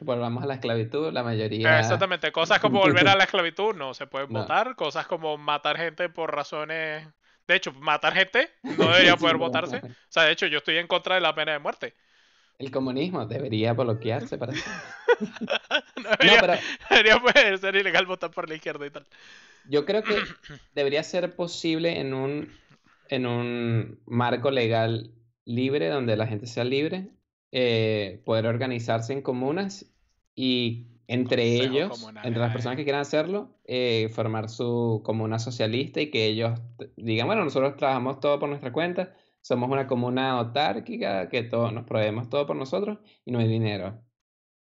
Volvamos a la esclavitud, la mayoría. Exactamente, cosas como volver a la esclavitud no se pueden No. votar. Cosas como matar gente por razones... De hecho, matar gente no debería Sí, poder no. votarse. O sea, de hecho, yo estoy en contra de la pena de muerte. El comunismo debería bloquearse para No No, debería, pero debería poder ser ilegal votar por la izquierda y tal. yo creo que debería ser posible en un, en un marco legal libre, donde la gente sea libre, eh, poder organizarse en comunas y entre ellos, entre las eh. personas que quieran hacerlo, eh, formar su comuna socialista y que ellos digan, bueno, nosotros trabajamos todo por nuestra cuenta, somos una comuna autárquica, que todo, nos proveemos todo por nosotros y no hay dinero.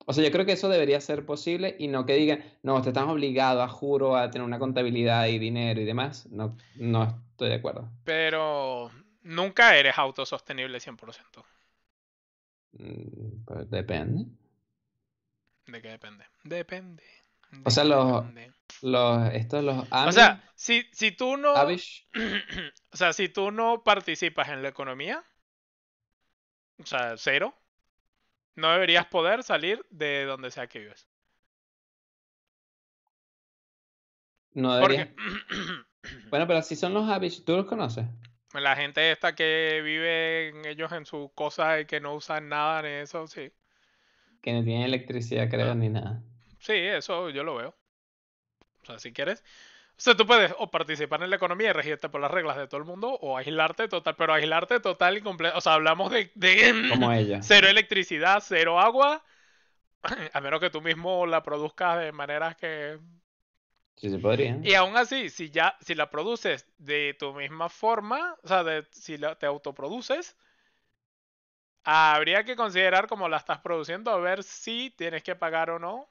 O sea, yo creo que eso debería ser posible y no que digan, no, te estás obligado a juro a tener una contabilidad y dinero y demás. No, no estoy de acuerdo. Pero nunca eres autosostenible 100%. Mm, Pues depende. ¿De qué depende? Depende. O ¿De sea, los-? Los, estos, los O sea, si, si tú no... O sea, si tú no participas en la economía, o sea, cero, no deberías poder salir de donde sea que vives. no Porque debería. Bueno, pero si son los Amish, ¿tú los conoces? La gente esta que vive en ellos en su cosa y que no usan nada ni eso, sí. Que no tienen electricidad, creo, ni nada. Sí, eso yo lo veo. O sea, si quieres. O sea, tú puedes o participar en la economía y regirte por las reglas de todo el mundo o aislarte total, pero aislarte total y completo. O sea, hablamos de, de Como ella. cero electricidad, cero agua, a menos que tú mismo la produzcas de maneras que... Sí, se podría. Y aún así, si ya, si la produces de tu misma forma, o sea, de, si la, te autoproduces, habría que considerar cómo la estás produciendo, a ver si tienes que pagar o no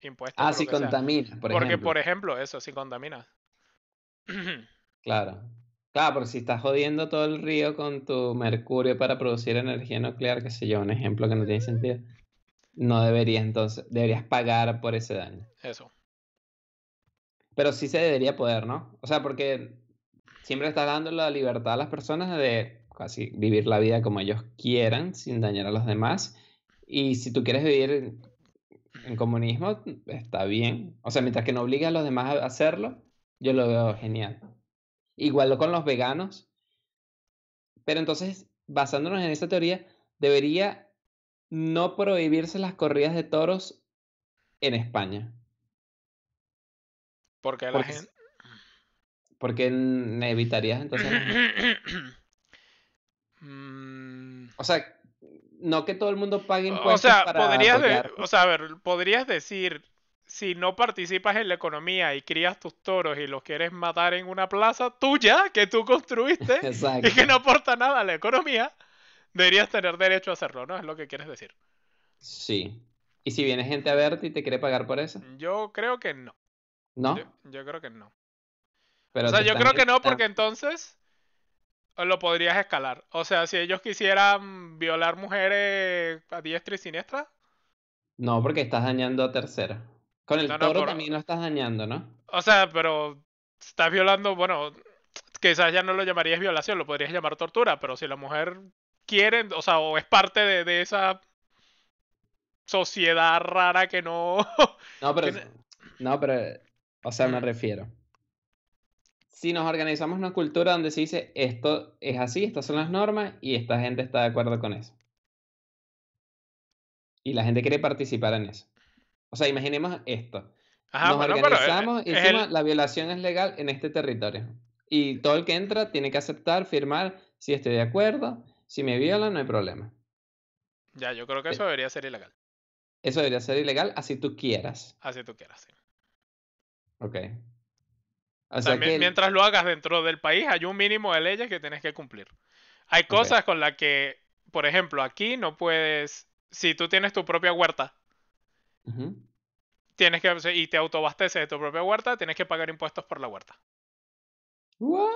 impuestos. Ah, si que contamina, por Porque, ejemplo. por ejemplo, eso, si contaminas. Claro. Claro, porque si estás jodiendo todo el río con tu mercurio para producir energía nuclear, qué sé yo, un ejemplo que no tiene sentido, no deberías entonces, deberías pagar por ese daño. Eso. Pero sí se debería poder, ¿no? O sea, porque siempre está dando la libertad a las personas de casi vivir la vida como ellos quieran, sin dañar a los demás. Y si tú quieres vivir en comunismo, está bien. O sea, mientras que no obligue a los demás a hacerlo, yo lo veo genial. Igual con los veganos. Pero entonces, basándonos en esa teoría, debería no prohibirse las corridas de toros en España. Porque la Porque, gente... porque n- evitarías entonces. Mm, O sea, no que todo el mundo pague O impuestos sea, para podrías, de- o sea, a ver, podrías decir, si no participas en la economía y crías tus toros y los quieres matar en una plaza tuya que tú construiste y que no aporta nada a la economía, deberías tener derecho a hacerlo, ¿no? Es lo que quieres decir. Sí. ¿Y si viene gente a verte y te quiere pagar por eso? Yo creo que no. ¿No? Yo, yo creo que no. Pero O sea, yo creo que no porque entonces lo podrías escalar. O sea, si ellos quisieran violar mujeres a diestra y siniestra, No, porque estás dañando a terceros. Con el No, no, toro por- también lo estás dañando, ¿no? O sea, pero estás violando, bueno, quizás ya no lo llamarías violación, lo podrías llamar tortura, pero si la mujer quiere, o sea, o es parte de, de esa sociedad rara que no... No, pero, no, pero, o sea, me Mm. refiero. Si nos organizamos una cultura donde se dice esto es así, estas son las normas y esta gente está de acuerdo con eso. Y la gente quiere participar en eso. O sea, imaginemos esto. Ajá, Nos bueno, eh, organizamos y decimos el- la violación es legal en este territorio. Y todo el que entra tiene que aceptar, firmar, si estoy de acuerdo, si me violan, no hay problema. Ya, yo creo que Eh. eso debería ser ilegal, Eso debería ser ilegal, así tú quieras. así tú quieras. sí. Ok. O sea, que, mientras lo hagas dentro del país, hay un mínimo de leyes que tienes que cumplir. Hay cosas con las que, por ejemplo, aquí no puedes, si tú tienes tu propia huerta, tienes que, y te autoabasteces de tu propia huerta, tienes que pagar impuestos por la huerta. What?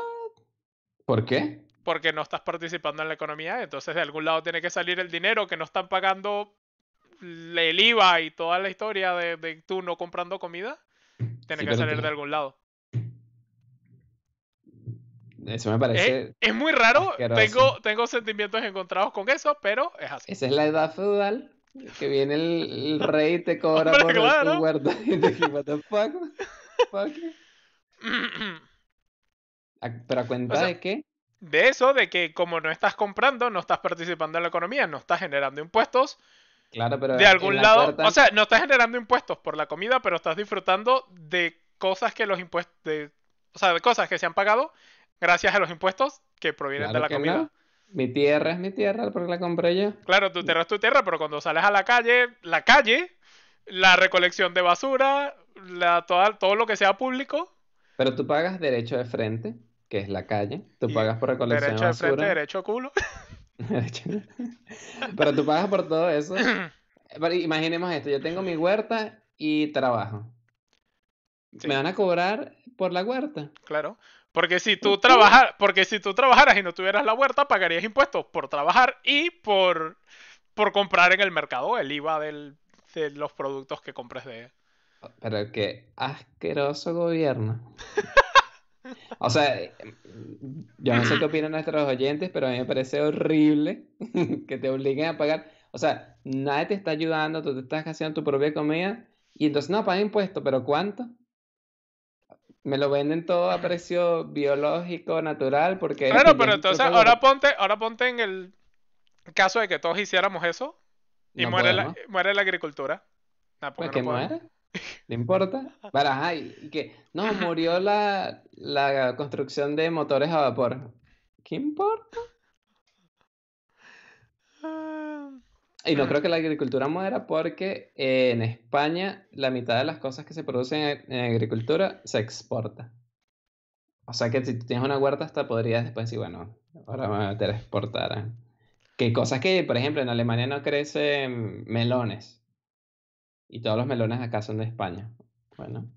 ¿Por qué? porque no estás participando en la economía, entonces de algún lado tiene que salir el dinero que no están pagando el IVA y toda la historia de, de tú no comprando comida, tiene Sí, que salir de algún lado. Eso me parece. es muy raro, asqueroso. tengo, tengo sentimientos encontrados con eso, pero es así. Esa es la edad feudal. Que viene el, el rey y te cobra Hombre, por tu claro. huerta. Y te dices, what the fuck? Fuck. ¿A- ¿Pero a cuenta O sea, de qué? De eso, de que como no estás comprando, no estás participando en la economía, no estás generando impuestos, Claro, pero de algún la lado, puerta- o sea, no estás generando impuestos por la comida, pero estás disfrutando de cosas que los impuestos, de, o sea, de cosas que se han pagado gracias a los impuestos que provienen de Claro la que comida. no. Mi tierra es mi tierra porque la compré yo. Claro, tu tierra es tu tierra, pero cuando sales a la calle, la calle, la recolección de basura, la, toda- todo lo que sea público, Pero tú pagas derecho de frente, que es la calle. Tú pagas por recolección derecho de de frente, basura. derecho culo. Pero tú pagas por todo eso. Pero imaginemos esto, yo tengo mi huerta y trabajo. Sí. Me van a cobrar por la huerta. Claro. Porque si tú trabajar, porque si tú trabajaras y no tuvieras la huerta, pagarías impuestos por trabajar y por, por comprar en el mercado el IVA del, de los productos que compres de. Pero qué asqueroso gobierno. O sea, yo no sé qué opinan nuestros oyentes, pero a mí me parece horrible que te obliguen a pagar. O sea, nadie te está ayudando, tú te estás haciendo tu propia comida y entonces no paga impuestos, pero ¿cuánto? Me lo venden todo a precio biológico, natural, porque Claro, pero entonces ahora ponte, ahora ponte en el caso de que todos hiciéramos eso y No muere la, muere la agricultura. Ah, Pues porque que no podemos. ¿Le importa? Pero, ajá, y y que no, murió la, la construcción de motores a vapor. ¿Qué importa? Y no creo que la agricultura muera porque eh, en España la mitad de las cosas que se producen en, en agricultura se exporta. O sea que si tú tienes una huerta hasta podrías después decir, bueno, ahora me voy a meter a exportar. ¿eh? Que cosas que, por ejemplo, en Alemania no crecen melones. Y todos los melones acá son de España. Bueno.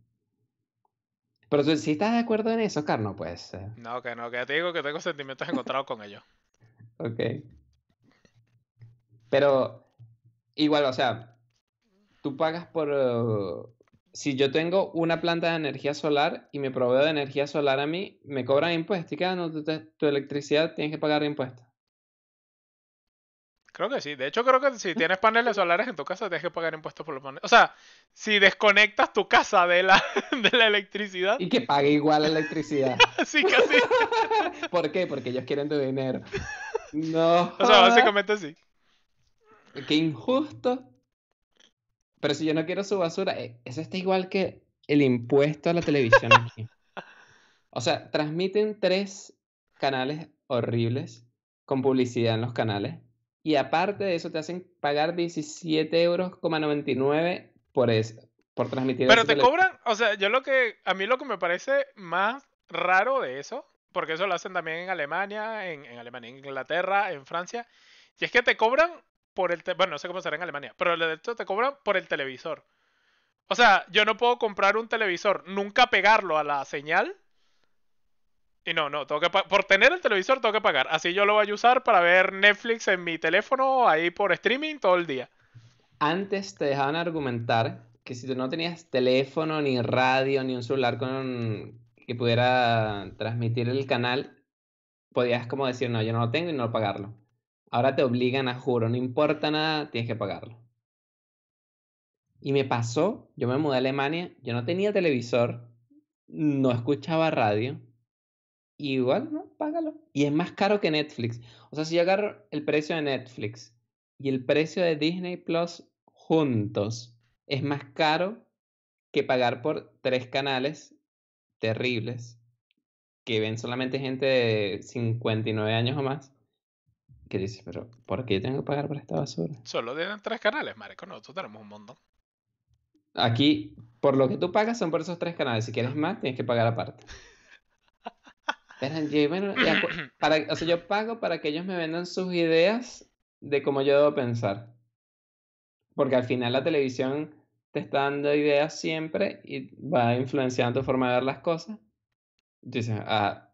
Pero si estás de acuerdo en eso, Carno, pues. eh, No, que no, que te digo que tengo sentimientos encontrados con ellos. Ok. Pero igual, o sea, tú pagas por, eh, si yo tengo una planta de energía solar y me proveo de energía solar a mí, me cobran impuestos y cada no, tu, tu electricidad tienes que pagar impuestos. Creo que sí. De hecho, creo que si tienes paneles solares en tu casa, tienes que pagar impuestos por los paneles. O sea, si desconectas tu casa de la, de la electricidad. Y que pague igual la electricidad. sí, casi. ¿Por qué? Porque ellos quieren tu dinero. No. O sea, básicamente sí. Qué injusto. Pero si yo no quiero su basura, eh, eso está igual que el impuesto a la televisión aquí. O sea, transmiten tres canales horribles con publicidad en los canales y aparte de eso, te hacen pagar 17,99 euros por eso, por transmitir Pero te cobran, o sea, yo lo que, a mí lo que me parece más raro de eso, porque eso lo hacen también en Alemania, en, Alemania, en Inglaterra, en Francia, y es que te cobran por el, bueno, no sé cómo será en Alemania, pero de hecho te cobran por el televisor. O sea, yo no puedo comprar un televisor, nunca pegarlo a la señal y no, no, tengo que por tener el televisor tengo que pagar. Así yo lo voy a usar para ver Netflix en mi teléfono ahí por streaming todo el día. Antes te dejaban argumentar que si tú no tenías teléfono, ni radio, ni un celular con que pudiera transmitir el canal, podías como decir, no, yo no lo tengo y no pagarlo. Ahora te obligan a juro, no importa nada, tienes que pagarlo. Y me pasó, yo me mudé a Alemania, yo no tenía televisor, no escuchaba radio igual, ¿no? Págalo. Y es más caro que Netflix. O sea, si yo agarro el precio de Netflix y el precio de Disney Plus juntos, es más caro que pagar por tres canales terribles que ven solamente gente de 59 años o más. Que dices, pero ¿por qué tengo que pagar por esta basura? Solo tienen tres canales, marico. Nosotros tenemos un montón. Aquí, por lo que tú pagas son por esos tres canales. Si quieres más, tienes que pagar aparte. para, o sea, yo pago para que ellos me vendan sus ideas de cómo yo debo pensar. Porque al final la televisión te está dando ideas siempre y va influenciando tu forma de ver las cosas. Dices, ah,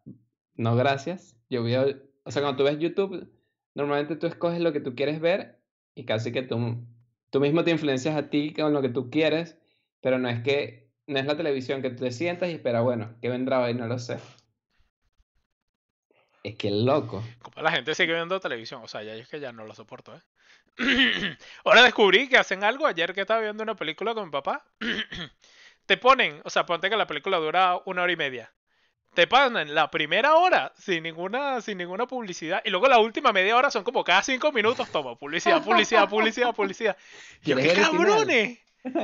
no, gracias. Yo veo, o sea, cuando tú ves YouTube, normalmente tú escoges lo que tú quieres ver y casi que tú, tú mismo te influencias a ti con lo que tú quieres, pero no es que, no es la televisión que tú te sientas y esperas, bueno, ¿qué vendrá hoy? No lo sé. Es que loco. Como la gente sigue viendo televisión, o sea, ya es que ya no lo soporto, ¿eh? Ahora descubrí que hacen algo. Ayer que estaba viendo una película con mi papá, te ponen, o sea, ponte que la película dura una hora y media. Te ponen la primera hora sin ninguna, sin ninguna publicidad. Y luego la última media hora son como cada cinco minutos. Toma, publicidad, publicidad, publicidad, publicidad. Yo, ¡qué cabrones!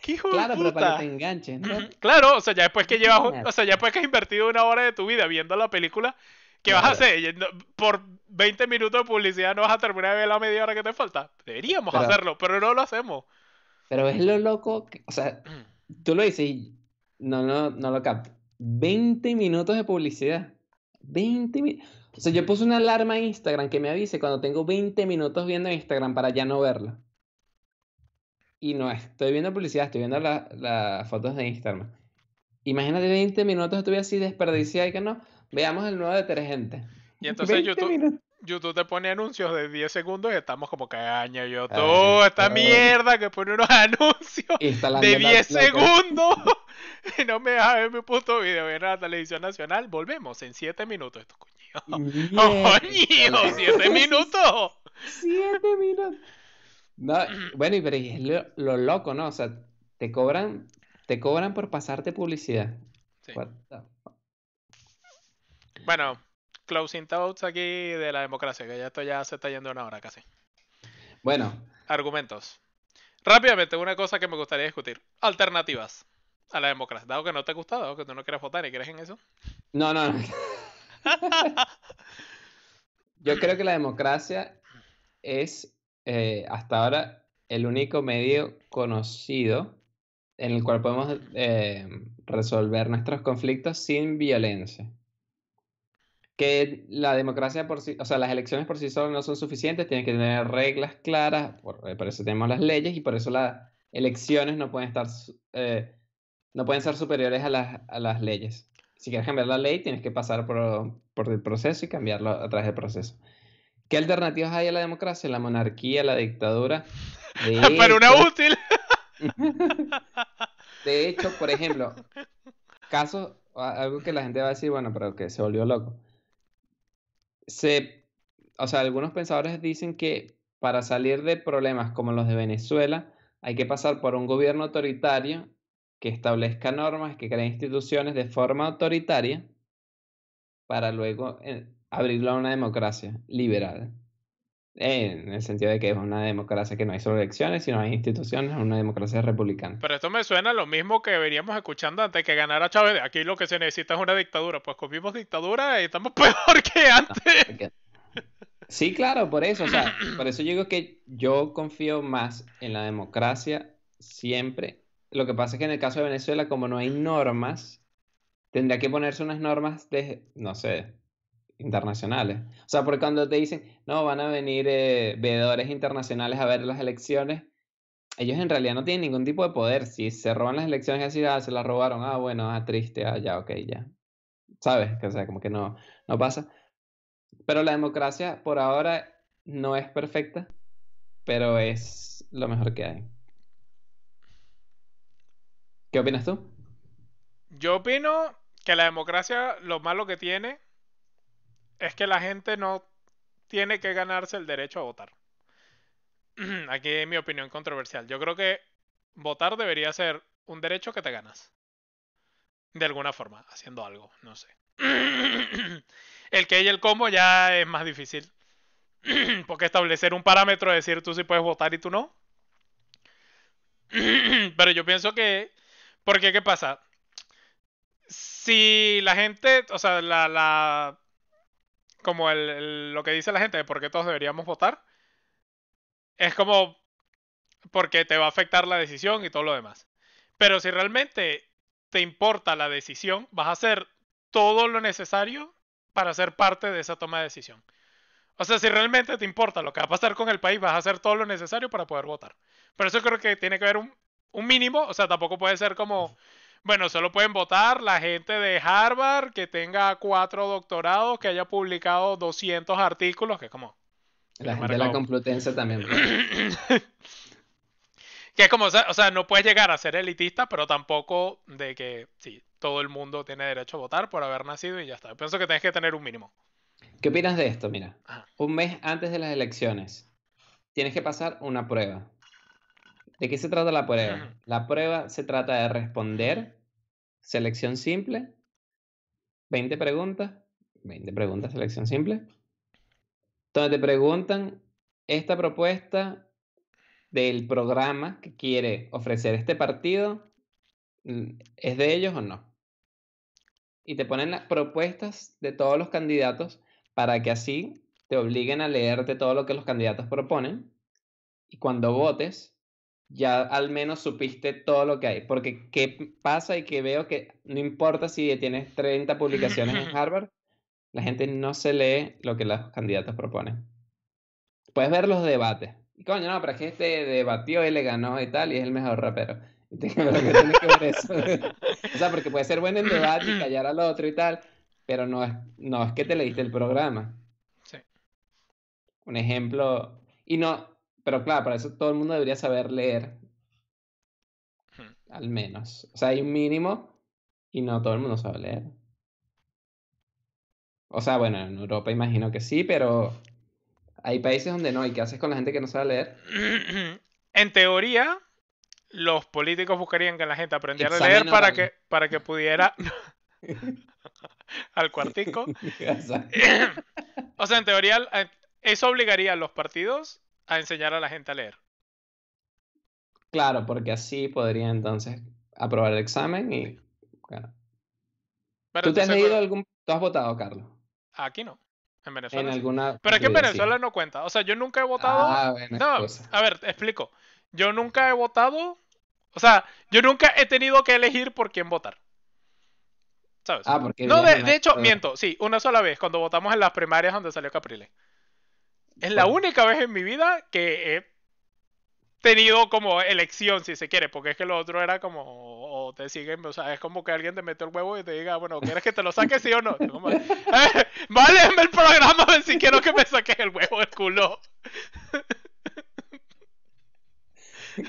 ¡Qué hijo claro, de puta! pero para que te enganches, ¿no? Claro, o sea, ya después que llevas, o sea, ya después que has invertido una hora de tu vida viendo la película, ¿Qué vas a hacer? Por 20 minutos de publicidad no vas a terminar de ver la media hora que te falta. Deberíamos hacerlo, pero no lo hacemos. Pero es lo loco, o sea, tú lo dices y no, no, no lo capto. 20 minutos de publicidad. 20 minutos. O sea, yo puse una alarma en Instagram que me avise cuando tengo 20 minutos viendo Instagram para ya no verlo. Y no estoy viendo publicidad, estoy viendo las fotos de Instagram. Imagínate 20 minutos estuve así desperdiciada y que no. Veamos el nuevo detergente. Y entonces YouTube, YouTube te pone anuncios de 10 segundos y estamos como caña YouTube, esta mierda que pone unos anuncios de 10 segundos y no me deja ver mi puto video en la televisión nacional. Volvemos en 7 minutos. Esto, coño. Coño, 7 minutos. 7 minutos. No, bueno, pero es lo, loco, ¿no? O sea, te cobran, te cobran por pasarte publicidad. Sí. Bueno, closing thoughts aquí de la democracia, que ya esto ya se está yendo una hora casi. Bueno. Argumentos. Rápidamente, una cosa que me gustaría discutir. Alternativas a la democracia. Dado que no te gusta, dado que tú no quieres votar y crees en eso. No, no, no. Yo creo que la democracia es eh, hasta ahora el único medio conocido en el cual podemos eh, resolver nuestros conflictos sin violencia que la democracia por sí, o sea, las elecciones por sí solas no son suficientes, tienen que tener reglas claras, eh, por, eso tenemos las leyes y por eso las elecciones no pueden estar, eh, no pueden ser superiores a las, a las, leyes. Si quieres cambiar la ley, tienes que pasar por, por, el proceso y cambiarlo a través del proceso. ¿Qué alternativas hay a la democracia? La monarquía, la dictadura. Pero una útil. De hecho, por ejemplo, casos, algo que la gente va a decir, bueno, pero que se volvió loco. O sea, algunos pensadores dicen que para salir de problemas como los de Venezuela, hay que pasar por un gobierno autoritario que establezca normas, que cree instituciones de forma autoritaria para luego eh, abrirlo a una democracia liberal. En el sentido de que es una democracia que no hay solo elecciones, sino hay instituciones, una democracia republicana. Pero esto me suena lo mismo que veníamos escuchando antes que ganara Chávez. Aquí lo que se necesita es una dictadura. Pues comimos dictadura y estamos peor que antes. Sí, claro, por eso. O sea, por eso yo digo que yo confío más en la democracia siempre. Lo que pasa es que en el caso de Venezuela, como no hay normas, tendría que ponerse unas normas de, no sé, internacionales. O sea, porque cuando te dicen, no, van a venir eh, veedores internacionales a ver las elecciones, ellos en realidad no tienen ningún tipo de poder. Si se roban las elecciones así, ah, se las robaron, ah, bueno, ah, triste, ah, ya, ok, ya. ¿Sabes? O sea, como que no, no pasa. Pero la democracia por ahora no es perfecta, pero es lo mejor que hay. ¿Qué opinas tú? Yo opino que la democracia lo malo que tiene es que la gente no tiene que ganarse el derecho a votar. Aquí es mi opinión controversial. Yo creo que votar debería ser un derecho que te ganas. De alguna forma, haciendo algo, no sé. el que y el cómo ya es más difícil. Porque establecer un parámetro, decir tú sí puedes votar y tú no. Pero yo pienso que... Porque, ¿qué pasa? Si la gente, o sea, la, como el, lo que dice la gente de por qué todos deberíamos votar, es como porque te va a afectar la decisión y todo lo demás. Pero si realmente te importa la decisión, vas a hacer todo lo necesario para ser parte de esa toma de decisión. O sea, si realmente te importa lo que va a pasar con el país, vas a hacer todo lo necesario para poder votar. Pero eso creo que tiene que haber un, un mínimo, o sea, tampoco puede ser como bueno, solo pueden votar la gente de Harvard que tenga cuatro doctorados, que haya publicado 200 artículos, que es como... La gente de la Complutense también. que es como, o sea, no puedes llegar a ser elitista, pero tampoco de que, sí, todo el mundo tiene derecho a votar por haber nacido y ya está. Pienso que tienes que tener un mínimo. ¿Qué opinas de esto? Mira, un mes antes de las elecciones, tienes que pasar una prueba. ¿De qué se trata la prueba? La prueba se trata de responder, selección simple, 20 preguntas, 20 preguntas, selección simple, donde te preguntan esta propuesta del programa que quiere ofrecer este partido, mm, ¿es de ellos o no? Y te ponen las propuestas de todos los candidatos para que así te obliguen a leerte todo lo que los candidatos proponen. Y cuando votes, ya al menos supiste todo lo que hay. Porque qué pasa y que veo que no importa si tienes 30 publicaciones en Harvard, la gente no se lee lo que los candidatos proponen. Puedes ver los debates. Y coño, no, pero es que este debatió y le ganó y tal, y es el mejor rapero. Y que ver eso. o sea, porque puede ser bueno en debate y callar al otro y tal, pero no es, no es que te leíste el programa. Sí. Un ejemplo. Y no, pero claro, para eso todo el mundo debería saber leer. Al menos. O sea, hay un mínimo y no todo el mundo sabe leer. O sea, bueno, en Europa imagino que sí, pero hay países donde no. ¿Y qué haces con la gente que no sabe leer? En teoría, los políticos buscarían que la gente aprendiera a leer para que, para que pudiera... al cuartico. o sea, en teoría, eh, eso obligaría a los partidos a enseñar a la gente a leer. Claro, porque así podría entonces aprobar el examen y. ¿Tú te has leído algún. ¿Tú has votado, Carlos? Aquí no. En Venezuela. En alguna. Pero es que en Venezuela no cuenta. O sea, yo nunca he votado. Ah, no, a ver, te explico. Yo nunca he votado. O sea, yo nunca he tenido que elegir por quién votar. ¿Sabes? Ah, porque. No, de, de hecho, miento. Sí, una sola vez, cuando votamos en las primarias donde salió Capriles. Es la única vez en mi vida que he tenido como elección, si se quiere, porque es que lo otro era como, o te siguen, o sea, es como que alguien te mete el huevo y te diga, bueno, ¿quieres que te lo saque sí o no? vale, el programa si quiero que me saques el huevo del culo.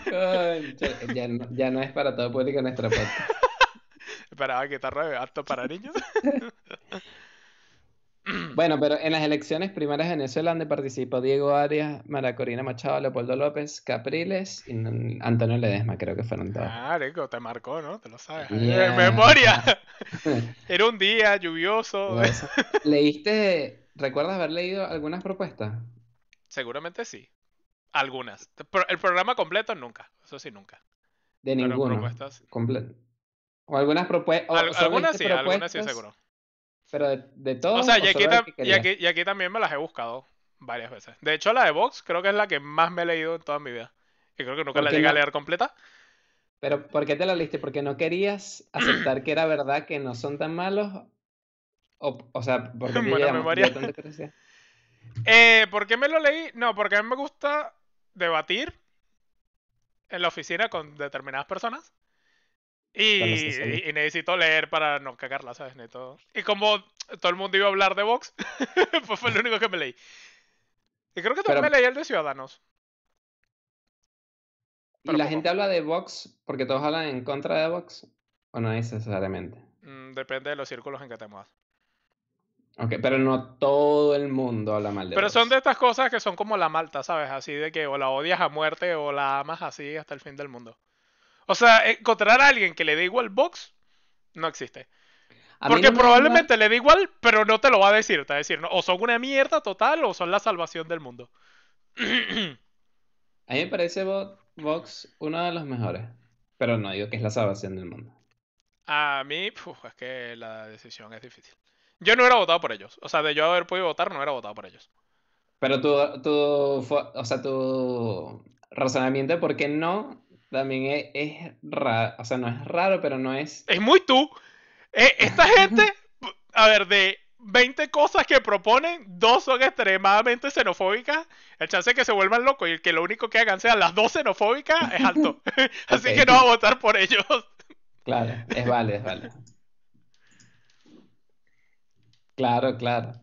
Concha, ya, no, ya no es para todo público nuestra podcast. Esperaba que está re apto para niños. Bueno, pero en las elecciones primarias de Venezuela donde participó Diego Arias, Mara Corina Machado, Leopoldo López, Capriles y Antonio Ledesma, creo que fueron todos. Ah, rico, te marcó, ¿no? Te lo sabes. Yeah. En memoria. Era un día lluvioso. ¿Leíste, recuerdas haber leído algunas propuestas? Seguramente sí. Algunas. El programa completo nunca. Eso sí, nunca. De Pero ninguno. propuestas. Comple- O algunas propuestas. Al- algunas sí, algunas sí, seguro. Pero de, de todos. O sea, o y aquí, que y, aquí, y aquí también me las he buscado varias veces. De hecho, la de Vox creo que es la que más me he leído en toda mi vida. Y creo que nunca ¿Por la llegué a no? leer completa. Pero ¿por qué te la leíste? ¿Porque no querías aceptar que era verdad que no son tan malos? O, o sea, porque Buena memoria. Eh, ¿Por qué me lo leí? No, porque a mí me gusta debatir en la oficina con determinadas personas. Y, necesito leer para no cagarla, ¿sabes? Necesito- Y como todo el mundo iba a hablar de Vox, pues fue lo único que me leí. Y creo que también Pero- me leí el de Ciudadanos. ¿Y la poco. gente habla de Vox porque todos hablan en contra de Vox? ¿O no necesariamente? Mm, depende de los círculos en que te muevas. Ok, pero no todo el mundo habla mal de Pero Vox. son de estas cosas que son como la malta, ¿sabes? Así de que o la odias a muerte o la amas así hasta el fin del mundo. O sea, encontrar a alguien que le dé igual Vox no existe. Porque no probablemente le dé igual, pero no te lo va a decir. Te va a decir, no, o son una mierda total o son la salvación del mundo. A mí me parece Vo- Vox uno de los mejores. Pero no digo que es la salvación del mundo. A mí, es que la decisión es difícil. Yo no hubiera votado por ellos. O sea, de yo haber podido votar, no hubiera votado por ellos. Pero tu, tu, o sea, tu razonamiento de por qué no también es, es raro. O sea, no es raro, pero no es. Es muy tú. Eh, esta gente, a ver, de 20 cosas que proponen, dos son extremadamente xenofóbicas. El chance de que se vuelvan locos y que lo único que hagan sean las dos xenofóbicas es alto. Así que no va a votar por ellos. Claro, es válido, es válido. Claro, claro.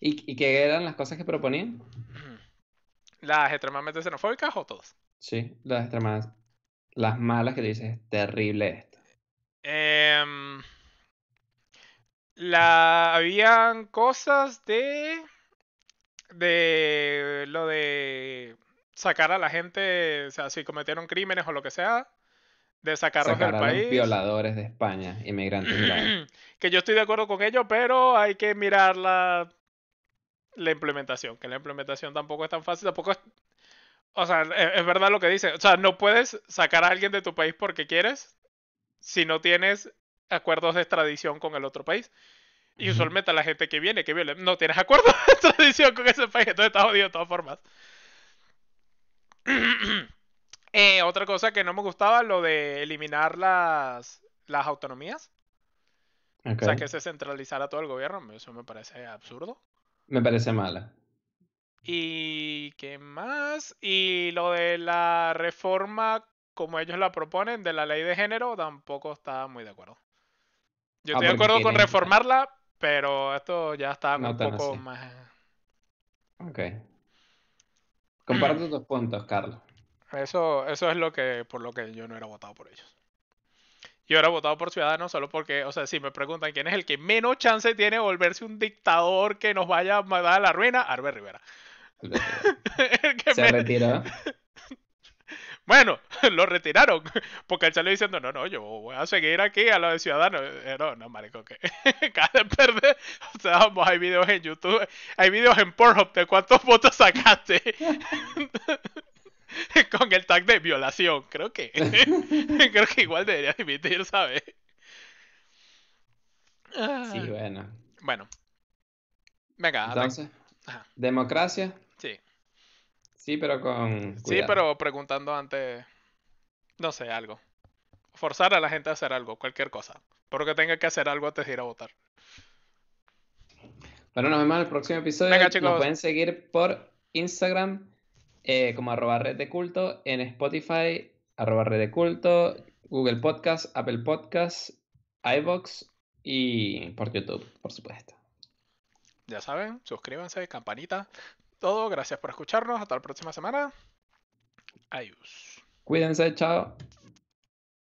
¿Y, y qué eran las cosas que proponían? ¿Las extremadamente xenofóbicas o todas? Sí, las extremas. Las malas que dices, es terrible esto. Em, la, habían cosas de de lo de sacar a la gente, o sea, si cometieron crímenes o lo que sea, de sacarlos Sacar del a los país. violadores de España, inmigrantes que yo estoy de acuerdo con ello, pero hay que mirar la, la implementación, que la implementación tampoco es tan fácil, tampoco es... O sea, es, es verdad lo que dice. O sea, no puedes sacar a alguien de tu país porque quieres si no tienes acuerdos de extradición con el otro país. Y usualmente la gente que viene, que viene, no tienes acuerdos de extradición con ese país, entonces estás jodido de todas formas. Eh, otra cosa que no me gustaba, lo de eliminar las, las autonomías. O sea, que se centralizara todo el gobierno, eso me parece absurdo. Me parece mala. ¿Y qué más? Y lo de la reforma, como ellos la proponen, de la ley de género, tampoco estaba muy de acuerdo. Yo Ah, estoy de acuerdo con reformarla, pero esto ya está No un poco así. más... Ok. Comparto tus puntos, Carlos. Eso, eso es lo que, por lo que yo no era votado por ellos. Yo era votado por Ciudadanos solo porque, o sea, si me preguntan quién es el que menos chance tiene de volverse un dictador que nos vaya a mandar a la ruina, Arbe Rivera. Se me- retiró. Bueno, lo retiraron. Porque él salió diciendo, no, no, yo voy a seguir aquí a lo de Ciudadanos. Eh, No, no, marico, que cada vez perder. O sea, vamos, hay videos en YouTube, hay videos en Pornhub de cuántos votos sacaste. Con el tag de violación, creo que. Creo que igual debería dimitir, ¿sabes? Sí, bueno. Bueno. Venga, ven. Entonces, Ajá. democracia, Sí. pero con Sí, pero preguntando antes, no sé, algo. Forzar a la gente a hacer algo, cualquier cosa. Porque tenga que hacer algo antes de ir a votar. Bueno, nos vemos en el próximo episodio. Venga, Nos chicos. pueden seguir por Instagram eh, como arroba red de culto, en Spotify, arroba red de culto, Google Podcast, Apple Podcast, iVoox y por YouTube, por supuesto. Ya saben, suscríbanse, campanita, todo. Gracias por escucharnos. Hasta la próxima semana. Adiós. Cuídense, chao.